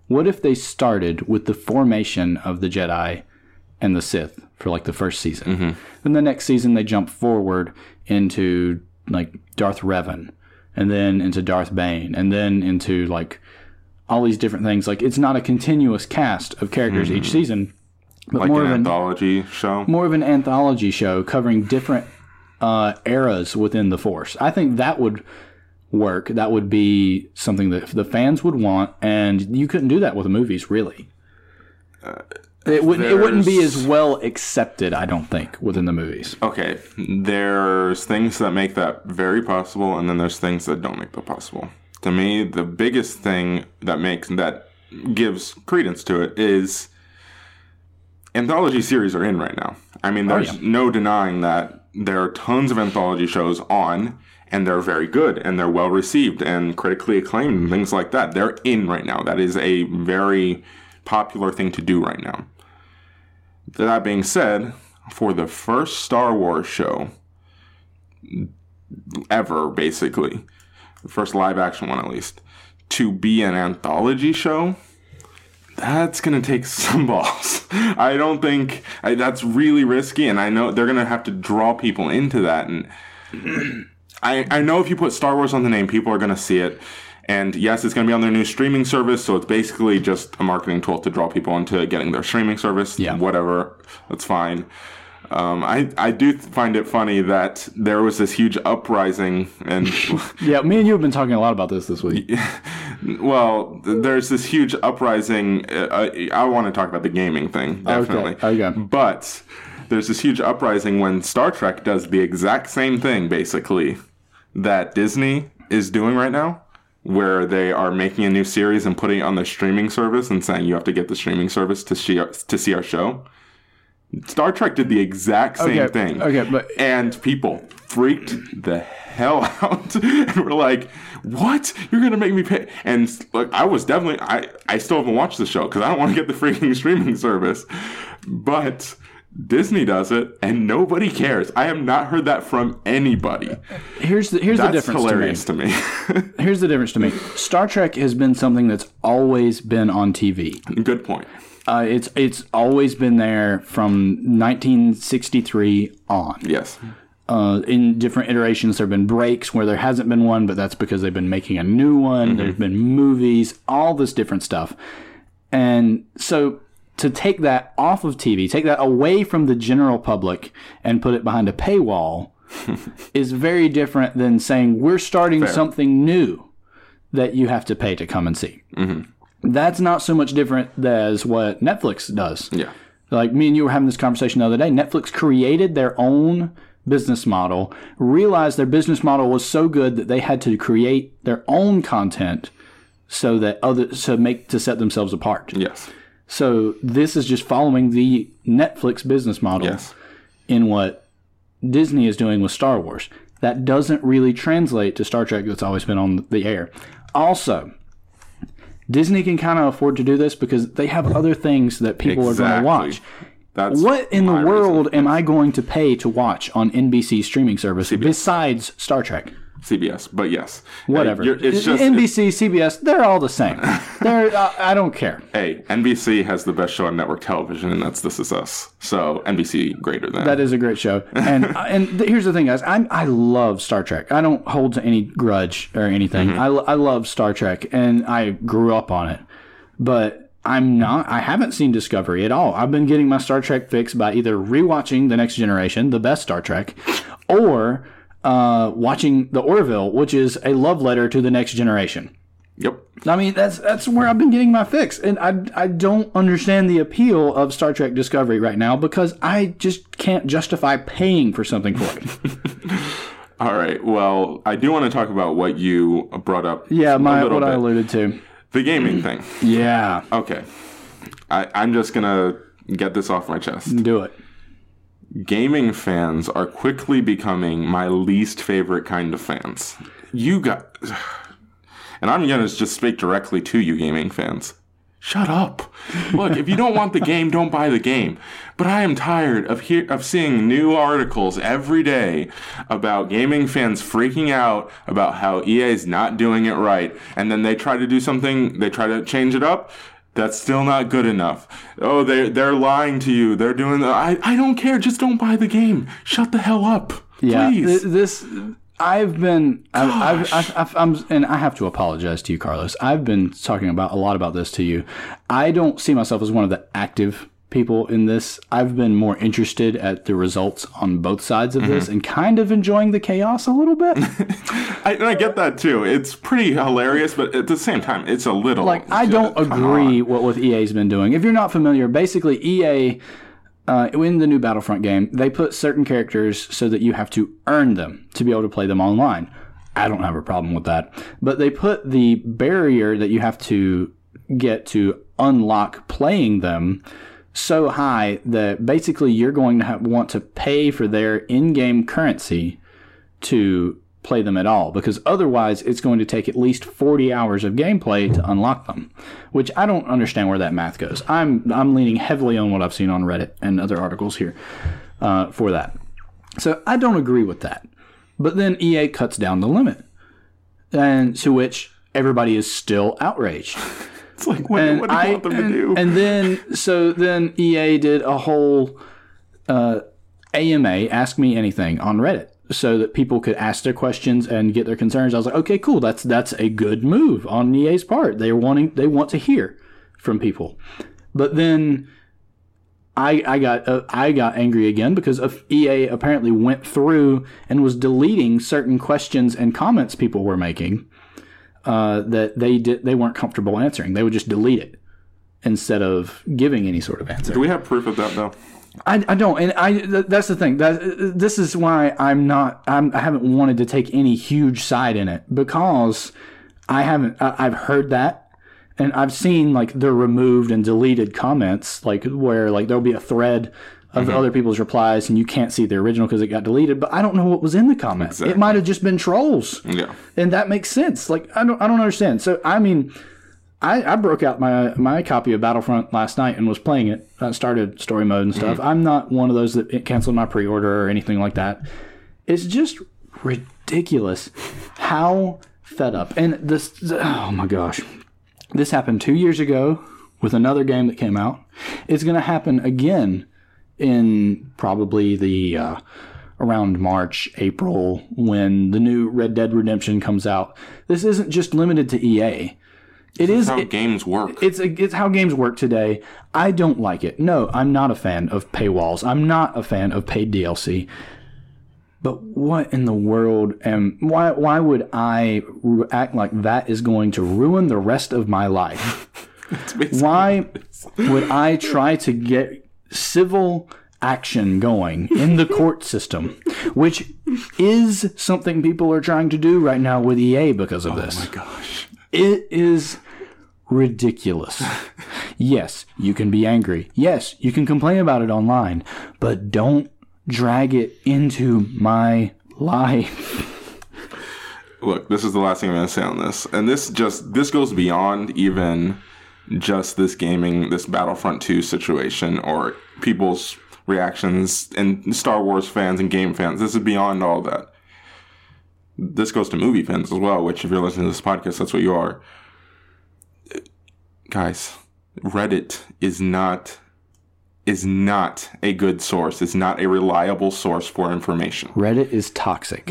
What if they started with the formation of the Jedi and the Sith for like the first season? Then the next season they jump forward into like Darth Revan, and then into Darth Bane, and then into like all these different things. Like it's not a continuous cast of characters each season, but Like more an of an anthology show? more of an anthology show covering different uh, eras within the Force. I think that would work. That would be something that the fans would want, and you couldn't do that with the movies, really. Uh, it wouldn't. It wouldn't be as well accepted, I don't think, within the movies. Okay, there's things that make that very possible, and then there's things that don't make that possible. To me, the biggest thing that makes that gives credence to it is anthology series are in right now. I mean, oh, there's yeah. no denying that there are tons of anthology shows on, and they're very good and they're well received and critically acclaimed and things like that. They're in right now. That is a very popular thing to do right now. That being said, for the first Star Wars show ever, basically, the first live action one at least, to be an anthology show, that's gonna take *laughs* some balls. I don't think I, that's really risky, and I know they're gonna have to draw people into that. And *clears throat* I, I know if you put Star Wars on the name, people are gonna see it. And yes, it's gonna be on their new streaming service, so it's basically just a marketing tool to draw people into getting their streaming service. Yeah. whatever, that's fine. Um, I I do find it funny that there was this huge uprising and. *laughs* Yeah, me and you have been talking a lot about this this week. *laughs* Well, there's this huge uprising. Uh, I, I want to talk about the gaming thing, definitely. okay. But there's this huge uprising when Star Trek does the exact same thing, basically, that Disney is doing right now, where they are making a new series and putting it on their streaming service and saying you have to get the streaming service to see our, to see our show. Star Trek did the exact same Okay, thing. okay, but- and people freaked the hell *laughs* out and were like, "What? You're gonna make me pay?" And like, I was definitely, I, I still haven't watched the show because I don't want to get the freaking *laughs* streaming service, but. Disney does it, and nobody cares. I have not heard that from anybody. Here's the here's the difference hilarious to me. to *laughs* me. Here's the difference to me. Star Trek has been something that's always been on TV. Good point. Uh, it's it's always been there from 1963 on. Yes. Uh, in different iterations, there have been breaks where there hasn't been one, but that's because they've been making a new one. There have been movies, all this different stuff, and so to take that off of TV, take that away from the general public, and put it behind a paywall *laughs* is very different than saying we're starting something new that you have to pay to come and see. Mm-hmm. That's not so much different as what Netflix does. Yeah. Like me and you were having this conversation the other day. Netflix created their own business model, realized their business model was so good that they had to create their own content so that other so make to set themselves apart. Yes. So this is just following the Netflix business model Yes. in what Disney is doing with Star Wars. That doesn't really translate to Star Trek that's always been on the air. Also, Disney can kind of afford to do this because they have other things that people are going to watch. That's What in the world reason. am I going to pay to watch on NBC streaming service besides Star Trek? CBS, but yes. Whatever. Hey, it's just NBC, CBS, they're all the same. *laughs* They're uh, I don't care. Hey, NBC has the best show on network television, and that's This Is Us. So NBC greater than That is a great show. And *laughs* and th- here's the thing, guys. I I love Star Trek. I don't hold to any grudge or anything. I, I love Star Trek, and I grew up on it. But I'm not. I haven't seen Discovery at all. I've been getting my Star Trek fix by either rewatching The Next Generation, the best Star Trek, or uh, watching The Orville, which is a love letter to the Next Generation. Yep. I mean, that's that's where I've been getting my fix, and I I don't understand the appeal of Star Trek Discovery right now because I just can't justify paying for something for it. *laughs* All right. Well, I do want to talk about what you brought up. Yeah, my what I alluded to. the gaming thing. *clears throat* Yeah, Okay. I, I'm just gonna get this off my chest. do it. Gaming fans are quickly becoming my least favorite kind of fans. You got, *sighs* and I'm gonna just speak directly to you, gaming fans. Shut up. Look, if you don't want the game, don't buy the game. But I am tired of hear- of seeing new articles every day about gaming fans freaking out about how EA is not doing it right, and then they try to do something, they try to change it up. That's still not good enough. Oh, they they're lying to you. They're doing the. I I don't care. Just don't buy the game. Shut the hell up, Yeah, please. th- this I've been I've, I've, I've, I've I'm and I have to apologize to you, Carlos. I've been talking about a lot about this to you. I don't see myself as one of the active people in this. I've been more interested at the results on both sides of Mm-hmm. this and kind of enjoying the chaos a little bit. *laughs* I, I get that too. It's pretty hilarious, but at the same time, it's a little like I don't agree what with EA's been doing. If you're not familiar, basically EA uh, in the new Battlefront game, they put certain characters so that you have to earn them to be able to play them online. I don't have a problem with that, but they put the barrier that you have to get to unlock playing them so high that basically you're going to have, want to pay for their in-game currency to play them at all because otherwise it's going to take at least 40 hours of gameplay to unlock them which i don't understand where that math goes. I'm i'm leaning heavily on what i've seen on reddit and other articles here uh, for that. So i don't agree with that. But then ea cuts down the limit and to which everybody is still outraged It's like what, and what do you I- want them and, to do? And then so then EA did a whole uh, AMA, ask me anything on Reddit, so that people could ask their questions and get their concerns. I was like, okay, cool, that's that's a good move on EA's part. They're wanting they want to hear from people, but then. I, I got uh, I got angry again because EA apparently went through and was deleting certain questions and comments people were making uh, that they did they weren't comfortable answering. They would just delete it instead of giving any sort of answer. do we have proof of that though? I, I don't, and I th- that's the thing. That this is why I'm not. I'm, I haven't wanted to take any huge side in it because I haven't. I, I've heard that, and I've seen like the removed and deleted comments, like where like there'll be a thread of mm-hmm. other people's replies, and you can't see the original because it got deleted. But I don't know what was in the comments. It might have just been trolls Yeah. and that makes sense. Like I don't I don't understand. So I mean, I, I broke out my my copy of Battlefront last night and was playing it. I started story mode and stuff. Mm-hmm. I'm not one of those that canceled my pre-order or anything like that. It's just ridiculous how fed up. And this oh my gosh. This happened 2 years ago with another game that came out. It's going to happen again in probably the uh, around March, April, when the new Red Dead Redemption comes out. This isn't just limited to EA. It is. How it- games work. it's it's how games work today. I don't like it. No, I'm not a fan of paywalls. I'm not a fan of paid DLC. But what in the world am why why would I act like that is going to ruin the rest of my life? *laughs* why would I try to get civil action going in the *laughs* court system, which is something people are trying to do right now with EA because of oh this? Oh my gosh. It is ridiculous. *laughs* yes, you can be angry. Yes, you can complain about it online, but don't drag it into my life. Look, this is the last thing I'm going to say on this. And this just this goes beyond even just this gaming this Battlefront 2 situation or people's reactions and Star Wars fans and game fans. This is beyond all that. This goes to movie fans as well, which if you're listening to this podcast, that's what you are. Guys, Reddit is not is not a good source. It's not a reliable source for information. Reddit is toxic.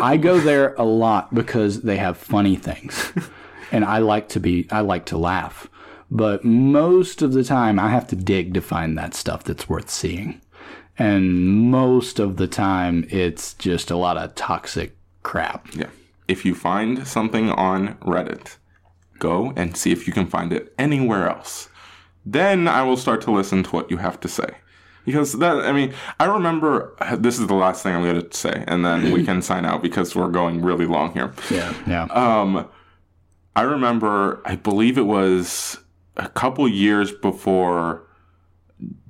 I go there a lot because they have funny things. *laughs* And I like to be I like to laugh. But most of the time I have to dig to find that stuff that's worth seeing. And most of the time it's just a lot of toxic crap. Yeah. If you find something on Reddit, go and see if you can find it anywhere else. Then I will start to listen to what you have to say. Because that, I mean, I remember this is the last thing I'm going to say, and then we *laughs* can sign out because we're going really long here. Yeah. Yeah. Um, I remember, I believe it was a couple years before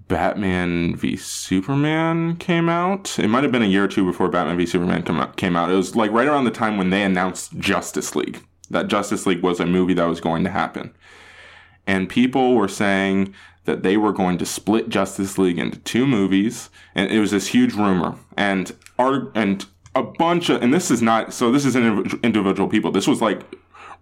Batman v Superman came out. It might have been a year or two before Batman v Superman come out, came out. It was like right around the time when they announced Justice League. That Justice League was a movie that was going to happen. And people were saying that they were going to split Justice League into two movies, and it was this huge rumor. And our and a bunch of and this is not so this is individual individual people. This was like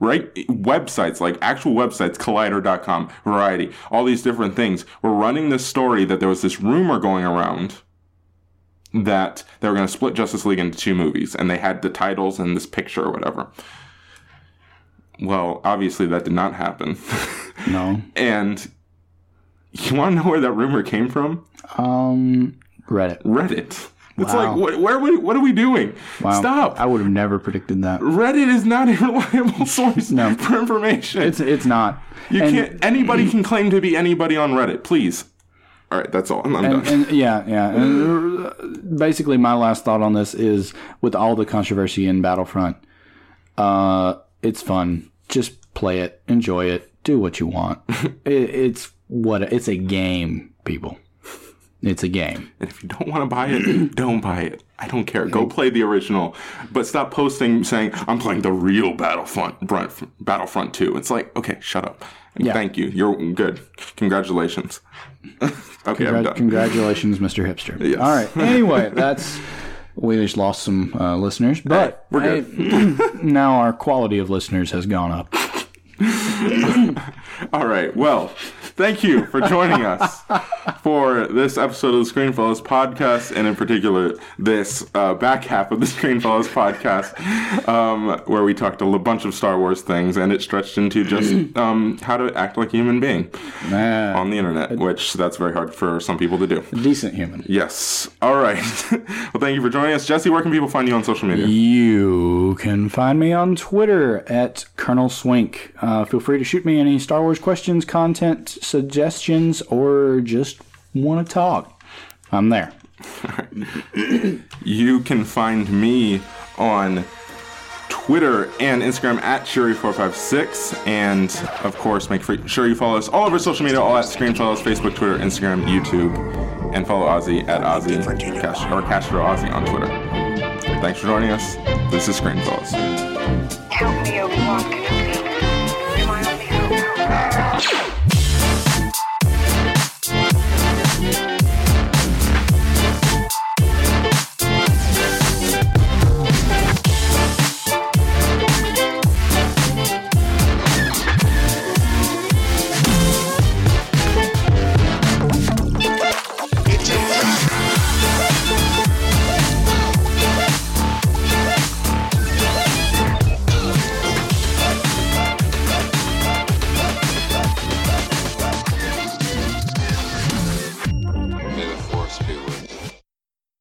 right? Websites like actual websites collider.com variety all these different things were running this story that there was this rumor going around that they were going to split justice league into two movies and they had the titles and this picture or whatever. Well obviously that did not happen. *laughs* No. and you want to know where that rumor came from? Um Reddit. reddit it's Wow. like what, where are we, what are we doing Wow. stop I would have never predicted that. reddit is not a *laughs* reliable source *laughs* No. for information It's it's not. You And- can't. Anybody can claim to be anybody on Reddit. Please. All right, that's all. I'm, I'm and, done. and yeah, yeah. And uh, basically, my last thought on this is with all the controversy in Battlefront, uh, it's fun. Just play it, enjoy it, do what you want. *laughs* it, it's what it's a game, people. It's a game. And if you don't want to buy it, *clears throat* don't buy it. I don't care. Go play the original, but stop posting saying I'm playing the real Battlefront, Battlefront 2. It's like, okay, shut up. Yeah. Thank you. You're good. Congratulations. *laughs* okay, I'm done. congratulations, Mr. Hipster. *laughs* Yes. All right. Anyway, that's we just lost some uh, listeners, but we're hey, *clears throat* now our quality of listeners has gone up. *laughs* All right. Well, thank you for joining us for this episode of the Screenfellows podcast, and in particular, this uh, back half of the *laughs* Screenfellows podcast, um, where we talked a l- bunch of Star Wars things, and it stretched into just *clears throat* um, how to act like a human being Man, on the internet, which that's very hard for some people to do. decent human. Yes. All right. *laughs* well, thank you for joining us, Jesse. Where can people find you on social media? You can find me on Twitter at Colonel Swink. Uh, feel free to shoot me any Star Wars questions, content suggestions, or just want to talk. I'm there. You can find me on Twitter and Instagram at Shuri456. And of course, make free- sure you follow us all over social media, all at Screenfellows, Facebook, Twitter, Instagram, YouTube. And follow Ozzy at Ozzy Cash, or Castro Ozzy on Twitter. Thanks for joining us. This is Screenfellows.